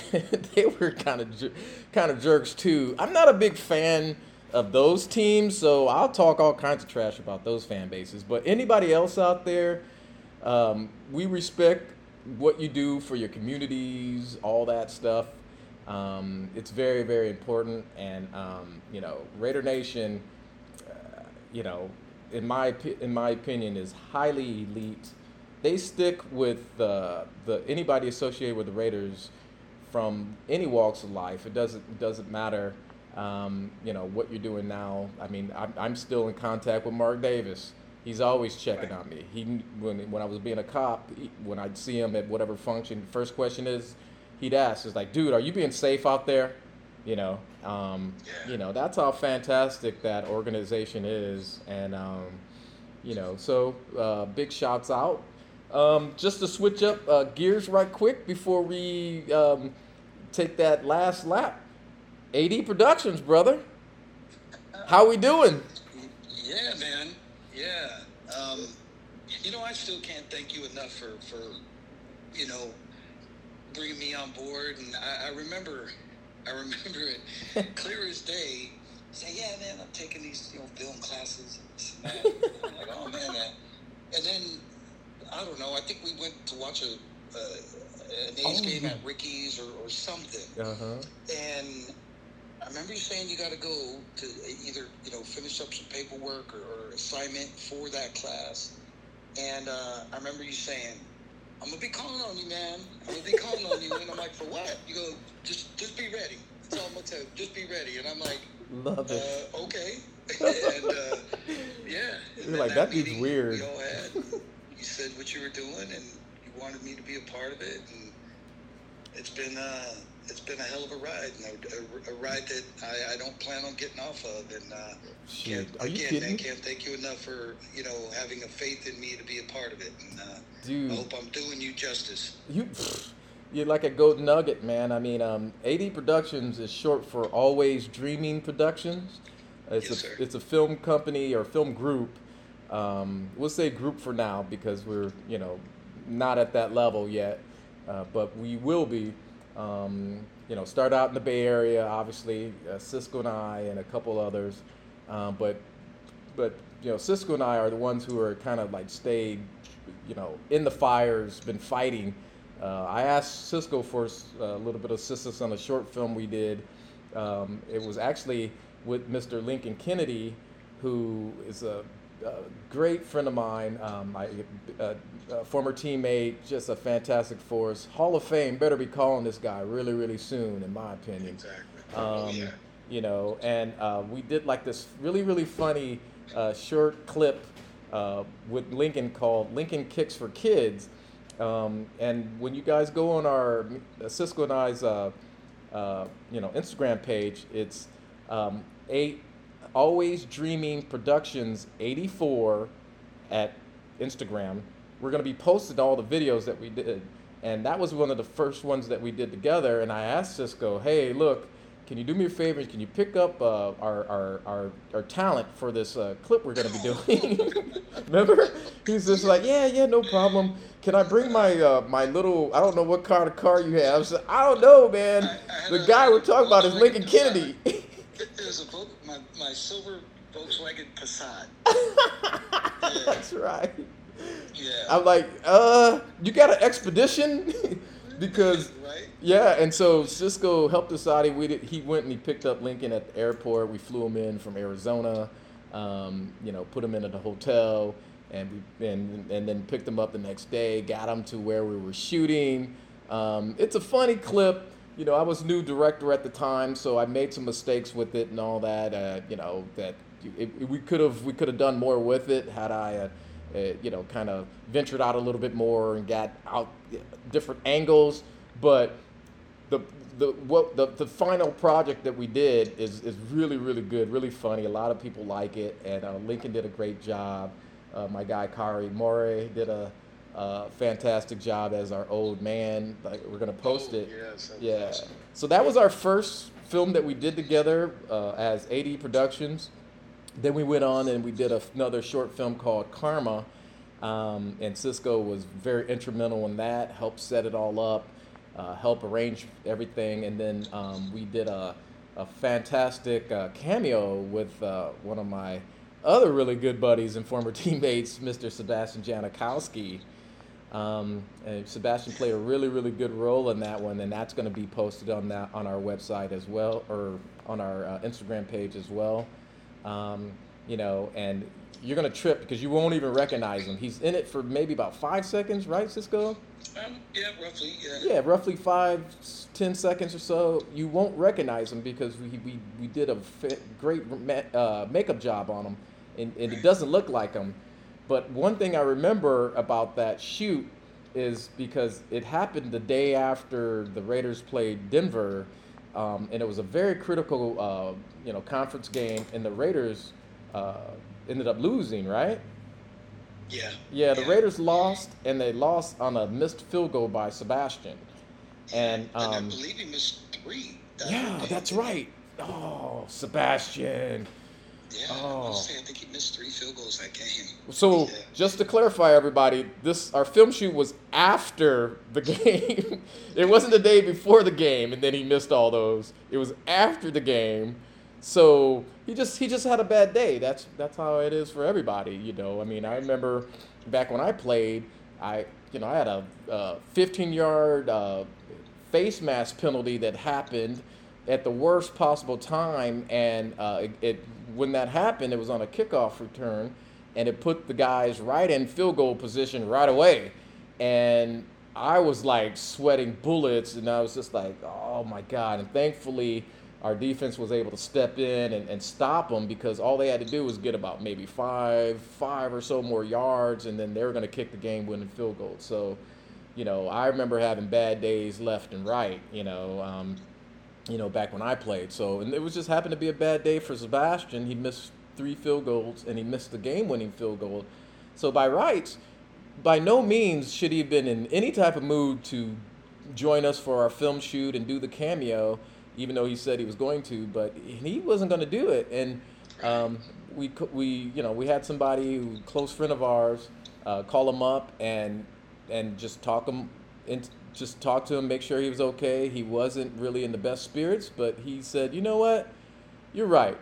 they were kind of kind of jerks too. I'm not a big fan of those teams, so I'll talk all kinds of trash about those fan bases. But anybody else out there, um, we respect what you do for your communities, all that stuff. Um, it's very, very important. And um, you know, Raider Nation, uh, you know, in my in my opinion, is highly elite. They stick with uh, the anybody associated with the Raiders from any walks of life. It doesn't it doesn't matter um, you know what you're doing now. I mean, I'm, I'm still in contact with Mark Davis. He's always checking right. on me. He when when I was being a cop, he, when I'd see him at whatever function, first question is, he'd ask, "Is like, dude, are you being safe out there?" You know, um, yeah. you know that's how fantastic that organization is, and um, you know, so uh, big shouts out. Um, just to switch up uh, gears right quick before we um, take that last lap AD Productions, brother. How we doing? Yeah, man. Yeah. Um, you know, I still can't thank you enough for, for you know, bringing me on board. And I, I remember, I remember it clear as day. Say, yeah, man, I'm taking these, you know, film classes. And I'm like, oh man, man. And then I don't know. I think we went to watch a, a an A's oh, game at Ricky's or, or something. Uh-huh. And I remember you saying you got to go to either you know finish up some paperwork or, or assignment for that class, and uh, I remember you saying, "I'm gonna be calling on you, man. I'm gonna be calling on you." And I'm like, "For what?" You go, "Just just be ready." That's all I'm gonna tell you. Just be ready. And I'm like, "Love it." Uh, okay. and uh, yeah. And You're like that, that dude's weird. We all had. you said what you were doing, and you wanted me to be a part of it, and it's been. Uh, it's been a hell of a ride, a, a, ride that I, I, don't plan on getting off of. And uh, Shit, are you again, kidding? I can't thank you enough for you know having a faith in me to be a part of it. And uh, Dude, I hope I'm doing you justice. You. You're like a gold nugget, man. I mean, um, AD Productions is short for Always Dreaming Productions. It's yes, a sir. it's a film company or film group. Um, we'll say group for now because we're you know not at that level yet, uh, but we will be. Um, you know, start out in the Bay Area, obviously, uh, Cisco and I, and a couple others. Um, but, but you know, Cisco and I are the ones who are kind of like stayed, you know, in the fires, been fighting. Uh, I asked Cisco for a little bit of assistance on a short film we did. Um, it was actually with Mr. Lincoln Kennedy, who is a a great friend of mine, um, my uh, uh, former teammate, just a fantastic force. Hall of Fame, better be calling this guy really, really soon, in my opinion. Exactly. Um, yeah. You know, and uh, we did like this really, really funny uh, short clip uh, with Lincoln called Lincoln Kicks for Kids. Um, and when you guys go on our uh, Cisco and I's, you know, Instagram page, it's um, eight Always Dreaming Productions 84 at Instagram. We're going to be posting all the videos that we did. And that was one of the first ones that we did together. And I asked Cisco, hey, look, can you do me a favor? Can you pick up uh, our, our, our, our, talent for this uh, clip we're going to be doing? Remember? He's just like, yeah, yeah, no problem. Can I bring my uh, my little, I don't know what kind of car you have. So, I don't know, man. I, I the guy we're talking about is Lincoln Kennedy. There's a book, my, my silver Volkswagen Passat. yeah. That's right. Yeah. I'm like, uh, you got an expedition? because right? yeah, and so Cisco helped us out. He, did, he went and he picked up Lincoln at the airport. We flew him in from Arizona. Um, you know, put him in at the hotel. and we and and then picked him up the next day, got him to where we were shooting. Um, it's a funny clip. You know, I was new director at the time, so I made some mistakes with it and all that. Uh, you know that it, it, we could have we could have done more with it had I. Uh, uh, you know, kind of ventured out a little bit more and got out different angles. But the the what the, the final project that we did is is really really good, really funny. A lot of people like it, and uh, Lincoln did a great job. Uh, my guy Kari More did a uh, fantastic job as our old man. Like we're gonna post Oh, it. yes, yeah. awesome. So that was our first film that we did together uh, as AD Productions. Then we went on and we did a, another short film called Karma, um, and Cisco was very instrumental in that. Helped set it all up, uh, help arrange everything, and then um, we did a, a fantastic uh, cameo with uh, one of my other really good buddies and former teammates, Mr. Sebastian Janikowski. Um, Sebastian played a really, really good role in that one, and that's going to be posted on that on our website as well, or on our uh, Instagram page as well. Um, you know, and you're going to trip because you won't even recognize him. He's in it for maybe about five seconds, right, Cisco? Um, yeah, roughly. Yeah. Yeah, roughly five, ten seconds or so. You won't recognize him because we, we, we did a great uh, makeup job on him, and, and it doesn't look like him. But one thing I remember about that shoot is because it happened the day after the Raiders played Denver, um, and it was a very critical, uh, you know, conference game, and the Raiders uh, ended up losing, right? Yeah. Yeah, the Raiders lost, and they lost on a missed field goal by Sebastian. And and I um, believe he missed three. that yeah, that's right. Oh, Sebastian. Yeah, Oh. I think he missed three field goals that game. So Yeah. just to clarify, everybody, this our film shoot was after the game. it wasn't the day before the game, and then he missed all those. It was after the game. So he just he just had a bad day. That's that's how it is for everybody, you know. I mean, I remember back when I played, I you know I had a, uh 15 yard uh, face mask penalty that happened at the worst possible time, and uh, it, it when that happened, it was on a kickoff return, and it put the guys right in field goal position right away, and I was like sweating bullets, and I was just like, oh my god! And thankfully, our defense was able to step in and, and stop them because all they had to do was get about maybe five, five or so more yards, and then they were going to kick the game-winning field goal. So, you know, I remember having bad days left and right. You know, um, you know, back when I played. So, and it was just happened to be a bad day for Sebastian. He missed three field goals and he missed the game-winning field goal. So, by rights, by no means should he have been in any type of mood to join us for our film shoot and do the cameo, even though he said he was going to. But he wasn't going to do it, and um, we we you know we had somebody close friend of ours uh, call him up and and just talk him and just talk to him, make sure he was okay. He wasn't really in the best spirits, but he said, you know what, you're right.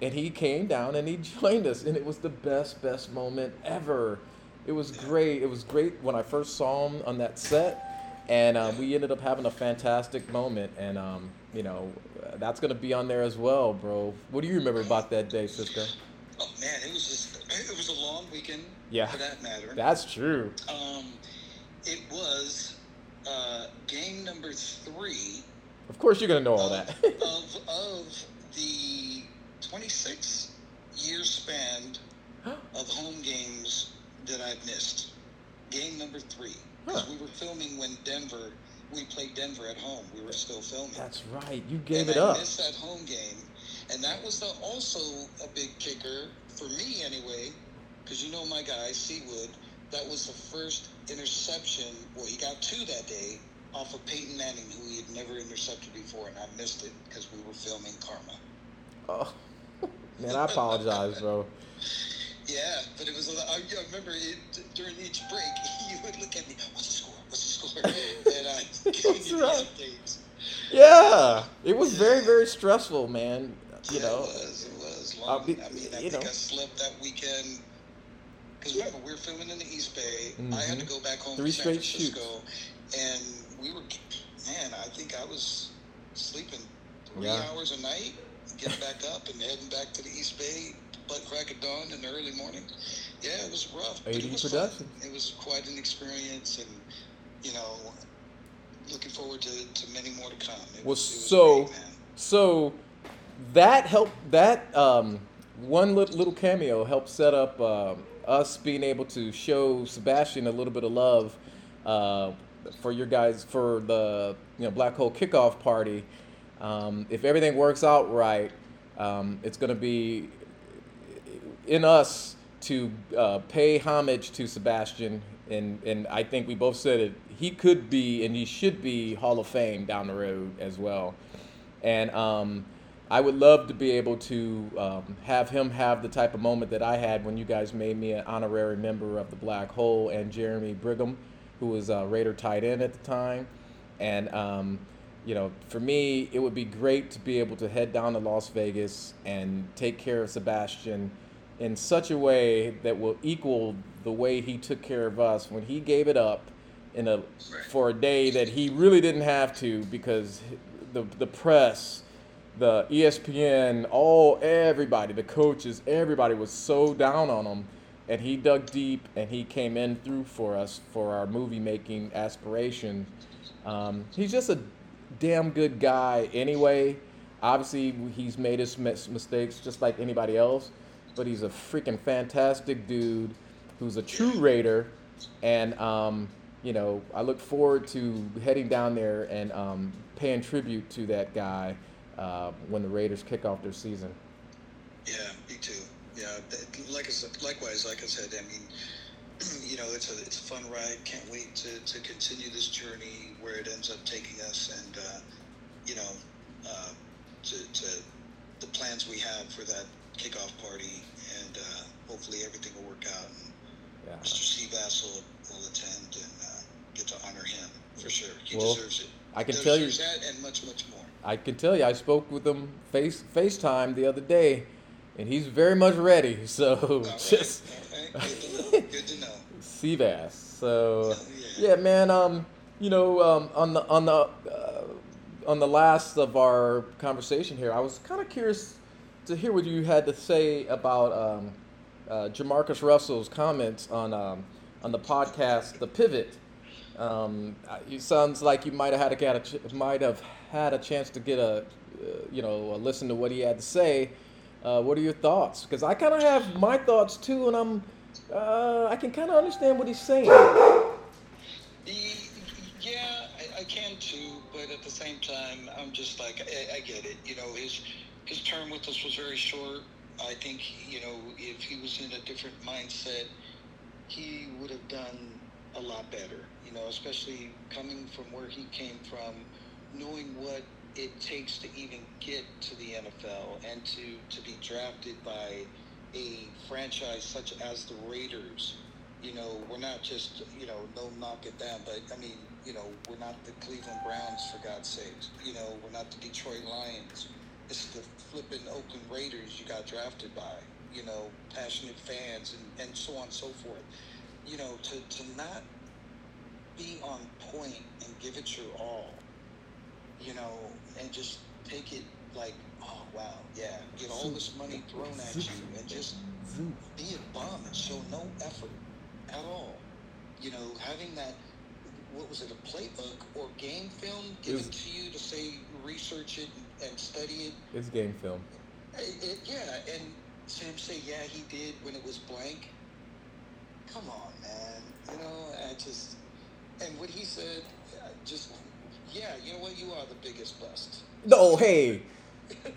And he came down and he joined us, and it was the best, best moment ever. It was great. It was great when I first saw him on that set, and uh, we ended up having a fantastic moment. And um, you know, that's gonna be on there as well, bro. What do you remember about that day, Cisco? Oh man, it was just it was a long weekend. Yeah. For that matter. That's true. Um, it was uh, game number three Of course, you're gonna know all of, that. of of the 26 year span of home games that I've missed. Game number three. Because Huh. we were filming when Denver, we played Denver at home. We were still filming. That's right. You gave and it I up. missed that home game, and that was the, also a big kicker for me anyway, because you know my guy Seawood. That was the first interception. Well, he got two that day off of Peyton Manning, who he had never intercepted before, and I missed it because we were filming Karma. Oh, man, I apologize, bro. Yeah, but it was. a lot- I I remember it, during each break, you would look at me. What's the score? What's the score? And I That's you the right. updates. Yeah, it was very, very stressful, man. You Yeah, know, it was. It was long. be- I mean, I you think know. I slept that weekend. Because remember, we were filming in the East Bay. I had to Mhm. go back home Three to San straight shoots. Francisco, and we were. Man, I think I was sleeping three Yeah. hours a night, getting back up and heading back to the East Bay, butt crack of dawn in the early morning. Yeah, it was rough. AD it was production. Fun. It was quite an experience, and you know, looking forward to, to many more to come. It Well, was, so great, man. so that helped. That um, one little, little cameo helped set up um us being able to show Sebastian a little bit of love uh, for your guys for the you know Black Hole kickoff party. Um, if everything works out right, um, it's going to be in us to uh, pay homage to Sebastian, and and I think we both said it. He could be and he should be Hall of Fame down the road as well, and um, I would love to be able to um, have him have the type of moment that I had when you guys made me an honorary member of the Black Hole, and Jeremy Brigham, who was uh, Raider tight end at the time, and. Um, you know, for me, it would be great to be able to head down to Las Vegas and take care of Sebastian in such a way that will equal the way he took care of us when he gave it up in a for a day that he really didn't have to because the the press, the ESPN, all everybody, the coaches, everybody was so down on him and he dug deep and he came in through for us for our movie making aspirations. Um, he's just a damn good guy anyway. Obviously, he's made his mis- mistakes just like anybody else, but he's a freaking fantastic dude who's a true Raider. And, um, you know, I look forward to heading down there and um, paying tribute to that guy uh, when the Raiders kick off their season. Yeah, me too. Yeah, like I said, likewise, like I said, I mean, you know, it's a it's a fun ride. Can't wait to, to continue this journey where it ends up taking us, and uh, you know, uh, to, to the plans we have for that kickoff party, and uh, hopefully everything will work out. And Yeah. Mr. Steve Vassell will, will attend and uh, get to honor him for sure. He Well, deserves it. I can Deserves tell you- that and much much more. I can tell you, I spoke with him face FaceTime the other day, and he's very much ready. So right, just right. Good. Good to know. Seabass. So Yeah. yeah, man. Um, you know, um, on the on the uh, on the last of our conversation here, I was kind of curious to hear what you had to say about um, uh, JaMarcus Russell's comments on um, on the podcast, The Pivot. Um, uh, it sounds like you might have had a, a ch- might have had a chance to get a uh, you know a listen to what he had to say. Uh, what are your thoughts? Because I kind of have my thoughts too, and I'm uh, I can kind of understand what he's saying. Yeah, I, I can too, but at the same time, I'm just like I, I get it. You know, his his term with us was very short. I think you know if he was in a different mindset, he would have done a lot better. You know, especially coming from where he came from, knowing what it takes to even get to the NFL and to to be drafted by a franchise such as the Raiders you know, we're not just, you know, no knock at them, but I mean, you know, we're not the Cleveland Browns for God's sakes. You know, we're not the Detroit Lions. It's the flipping Oakland Raiders you got drafted by. You know, passionate fans and, and so on and so forth. You know, to, to not be on point and give it your all, you know, and just take it like, oh wow, yeah, get all this money thrown at you and just be a bum and show no effort at all. You know, having that, what was it, a playbook or game film given to you to say research it and, and study it? It's game film. It, it? Yeah, and Sam say, yeah, he did when it was blank. Come on, man. You know, I just, and what he said, just, yeah, you know what, you are the biggest bust. No, hey,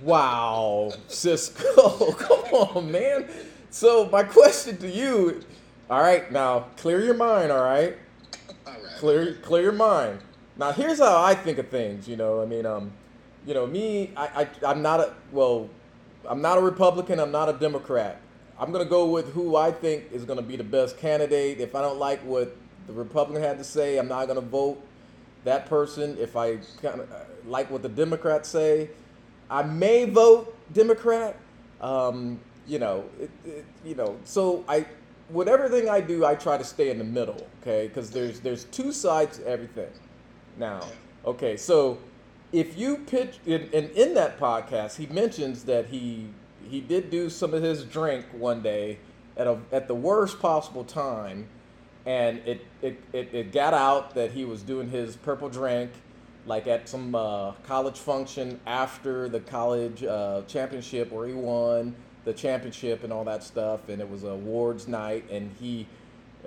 wow, Cisco, come on, man. So my question to you, all right, now clear your mind, all right, All right. clear clear your mind. Now here's how I think of things. You know, I mean, um, you know, me, I, I I'm not a well, I'm not a Republican. I'm not a Democrat. I'm gonna go with who I think is gonna be the best candidate. If I don't like what the Republican had to say, I'm not gonna vote that person. If I kind of like what the Democrats say, I may vote Democrat. Um, you know, it, it, you know. So I, whatever thing I do, I try to stay in the middle. Okay, because there's there's two sides to everything. Now, okay, so if you pitch in in that podcast, he mentions that he he did do some of his drink one day, at a, at the worst possible time, and it, it it it got out that he was doing his purple drink, like at some uh, college function after the college uh, championship where he won the championship and all that stuff, and it was awards night, and he,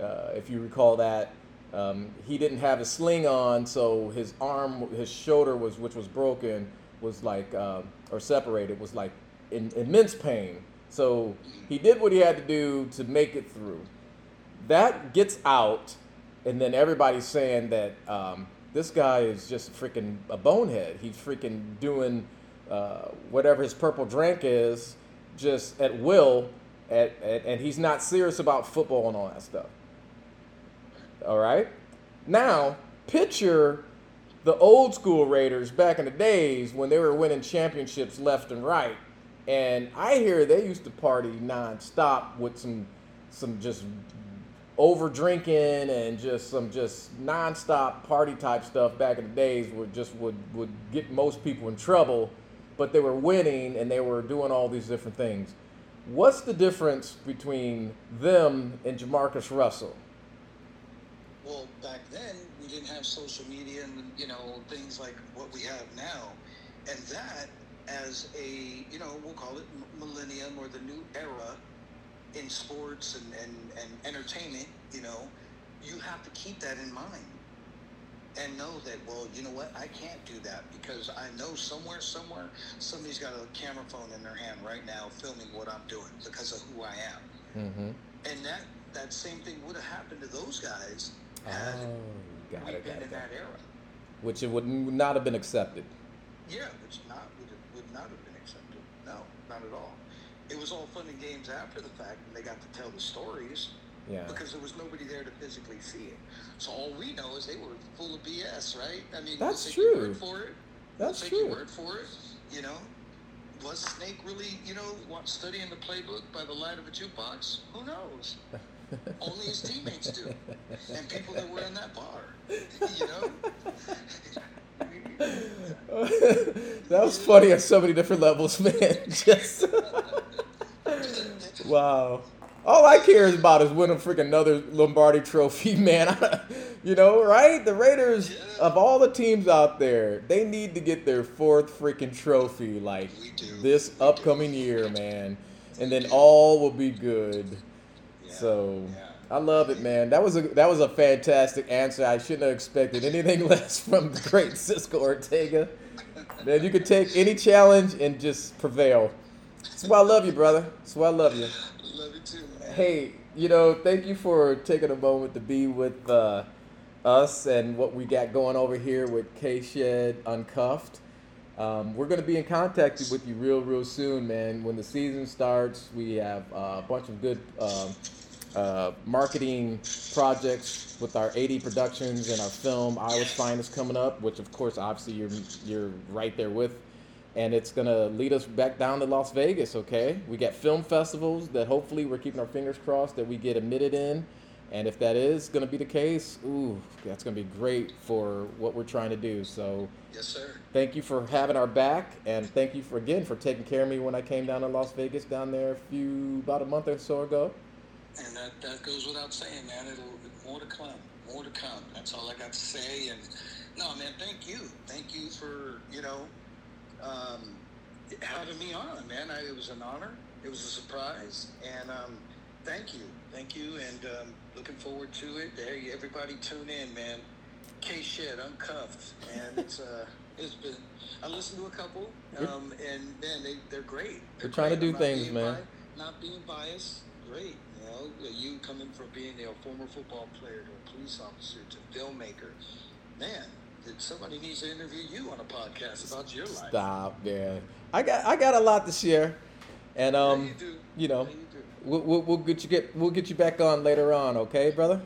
uh, if you recall that. Um, he didn't have his sling on, so his arm, his shoulder was, which was broken, was like, um, or separated, was like in immense pain. So he did what he had to do to make it through. That gets out, and then everybody's saying that um, this guy is just freaking a bonehead. He's freaking doing uh, whatever his purple drink is, just at will, at, at, and he's not serious about football and all that stuff. All right. Now, picture the old school Raiders back in the days when they were winning championships left and right. And I hear they used to party nonstop with some some just over drinking and just some just nonstop party type stuff back in the days would just would would get most people in trouble, but they were winning and they were doing all these different things. What's the difference between them and JaMarcus Russell? Well, back then we didn't have social media and you know things like what we have now, and that as a you know we'll call it millennium or the new era in sports and, and, and entertainment, you know, you have to keep that in mind and know that well you know what i can't do that because i know somewhere somewhere somebody's got a camera phone in their hand right now filming what i'm doing because of who i am Mm-hmm. and that that same thing would have happened to those guys had Oh, got we it, been got in it. that era Which it would not have been accepted. yeah which not would, have, would not have been accepted no not at all it was all fun and games after the fact and they got to tell the stories Yeah. because there was nobody there to physically see it. So all we know is they were full of BS, right? I mean, That's we'll true. word for it. That's we'll true. your word for it. You know, was Snake really, you know, what, studying the playbook by the light of a jukebox? Who knows? Only his teammates do, and people that were in that bar. You know. that was funny on so many different levels, man. Just wow. All I care is about is winning freaking another Lombardi Trophy, man. you know, right? The Raiders, of all the teams out there, they need to get their fourth freaking trophy like this upcoming year, man. And then all will be good. So. I love it, man. That was a that was a fantastic answer. I shouldn't have expected anything less from the great Cisco Ortega. Man, you could take any challenge and just prevail. That's why I love you, brother. That's why I love you. Love you too, man. Hey, you know, thank you for taking a moment to be with uh, us and what we got going over here with K Shed Uncuffed. Um, we're going to be in contact with you real, real soon, man. When the season starts, we have uh, a bunch of good um, uh, marketing projects with our AD Productions and our film Iowa's Finest coming up, which of course, obviously, you're you're right there with and it's gonna lead us back down to Las Vegas. Okay, we got film festivals that hopefully we're keeping our fingers crossed that we get admitted in, and if that is gonna be the case, ooh, that's gonna be great for what we're trying to do. So Yes, sir. thank you for having our back, and thank you for again for taking care of me when I came down to Las Vegas down there a few about a month or so ago. And that, that goes without saying, man. It'll more to come, more to come. That's all I got to say. And no, man, thank you, thank you for you know um, having me on, man. I, it was an honor. It was a surprise, and um, thank you, thank you, and um, looking forward to it. Hey, everybody, tune in, man. K Shed, uncuffed, and it's uh, it's been. I listened to a couple, um, and man, they they're great. They're We're trying to do I'm things, man. bi- not being biased, great. You know, you coming from being a former football player to a police officer to a filmmaker, man. That somebody needs to interview you on a podcast about your life. Stop, man. I got I got a lot to share, and Yeah, um, you do. you know, Yeah, you we'll, we'll, we'll get you get we'll get you back on later on, okay, brother?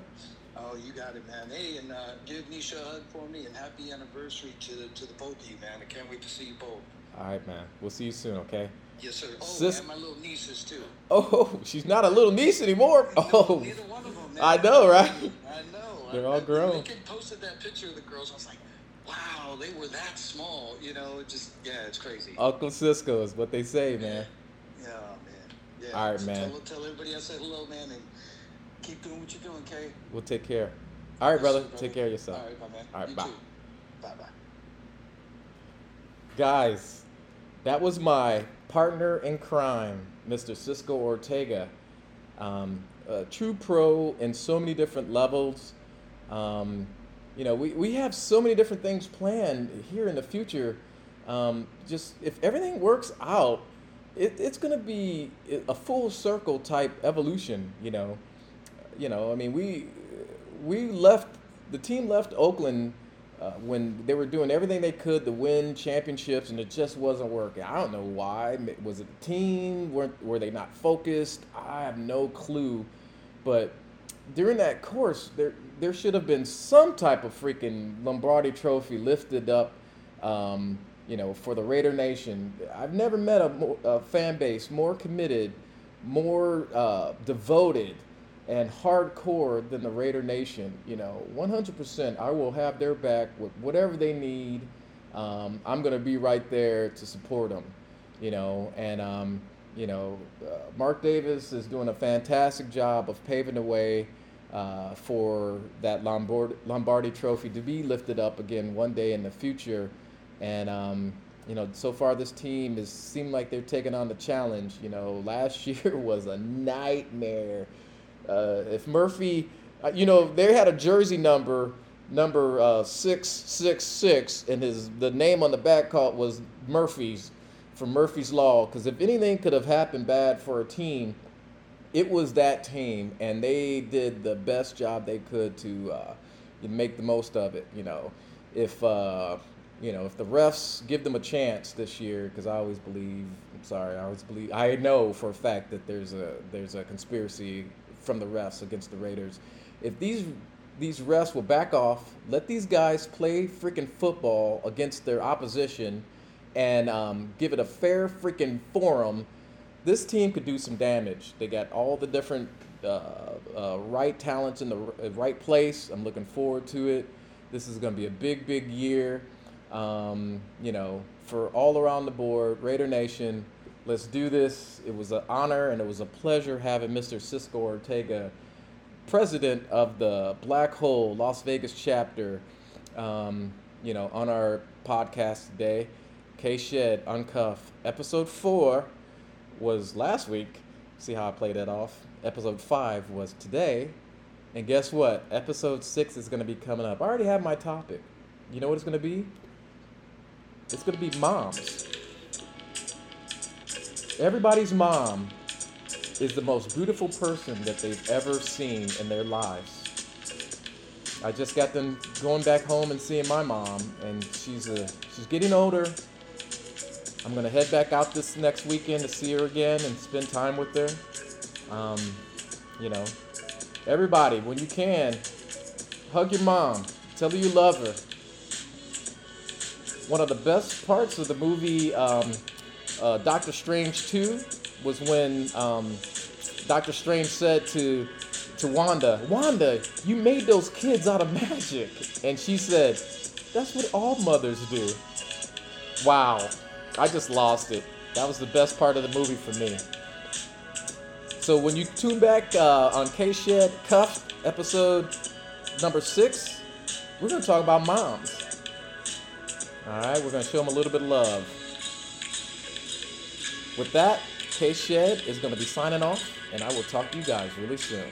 Oh, you got it, man. Hey, and uh, give Nisha a hug for me, and happy anniversary to to the both of you, man. I can't wait to see you both. All right, man. We'll see you soon, okay? Yes, sir. Oh, Sis- and my little nieces too. Oh, she's not a little niece anymore. No, Oh, neither one of them. I know, right? I know. They're I, all I, grown. The kid posted that picture of the girls, I was like, wow, they were that small. You know, it just yeah, it's crazy. Uncle Cisco is what they say, man. Yeah, man. Yeah. All right, So man. Tell, tell everybody I said hello, man, and keep doing what you're doing, Kay. We'll take care. All right, brother. brother. Take care of yourself. All right, my man. All right, You bye. too. Bye bye. Guys, that was my partner in crime, Mr. Cisco Ortega. Um, a true pro in so many different levels. Um, you know, we, we have so many different things planned here in the future. Um, just if everything works out, it, it's going to be a full circle type evolution. You know, you know. I mean, we we left the team left Oakland uh, when they were doing everything they could to win championships, and it just wasn't working. I don't know why. Was it the team? Were were they not focused? I have no clue. But during that course, there there should have been some type of freaking Lombardi Trophy lifted up. Um, you know, for the Raider Nation, I've never met a, a fan base more committed, more uh, devoted, and hardcore than the Raider Nation. You know, 100%. I will have their back with whatever they need. Um, I'm gonna be right there to support them. You know, and um, you know, uh, Mark Davis is doing a fantastic job of paving the way uh, for that Lombard- Lombardi Trophy to be lifted up again one day in the future. And um, you know, so far this team has seemed like they're taking on the challenge. You know, last year was a nightmare. Uh, if Murphy, uh, you know, they had a jersey number number uh, six six six, and his the name on the back called was Murphy's from Murphy's Law. Because if anything could have happened bad for a team, it was that team, and they did the best job they could to uh, make the most of it. You know, if uh, you know if the refs give them a chance this year, because I always believe. Sorry, I always believe. I know for a fact that there's a there's a conspiracy from the refs against the Raiders. If these these refs will back off, let these guys play freaking football against their opposition, and um, give it a fair freaking forum this team could do some damage. They got all the different uh, uh, right talents in the uh, right place. I'm looking forward to it. This is going to be a big, big year. Um, you know, for all around the board, Raider Nation. Let's do this. It was an honor and it was a pleasure having Mr. Cisco Ortega, president of the Black Hole Las Vegas chapter, um, you know, on our podcast today. K Shed Uncuff, episode four was last week. See how I played that off? Episode five was today. And guess what? Episode six is going to be coming up. I already have my topic. You know what it's going to be? It's going to be moms. Everybody's mom is the most beautiful person that they've ever seen in their lives. I just got them going back home and seeing my mom, and she's a she's getting older. I'm gonna head back out this next weekend to see her again and spend time with her. Um, you know, everybody, when you can, hug your mom. Tell her you love her. One of the best parts of the movie um, uh, Doctor Strange 2 was when um, Doctor Strange said to to Wanda, Wanda, you made those kids out of magic, and she said, "That's what all mothers do." Wow, I just lost it. That was the best part of the movie for me. So when you tune back uh, on K Shed Cuffed episode number six, we're gonna talk about moms. All right, we're gonna show them a little bit of love. With that, K Shed is gonna be signing off, and I will talk to you guys really soon.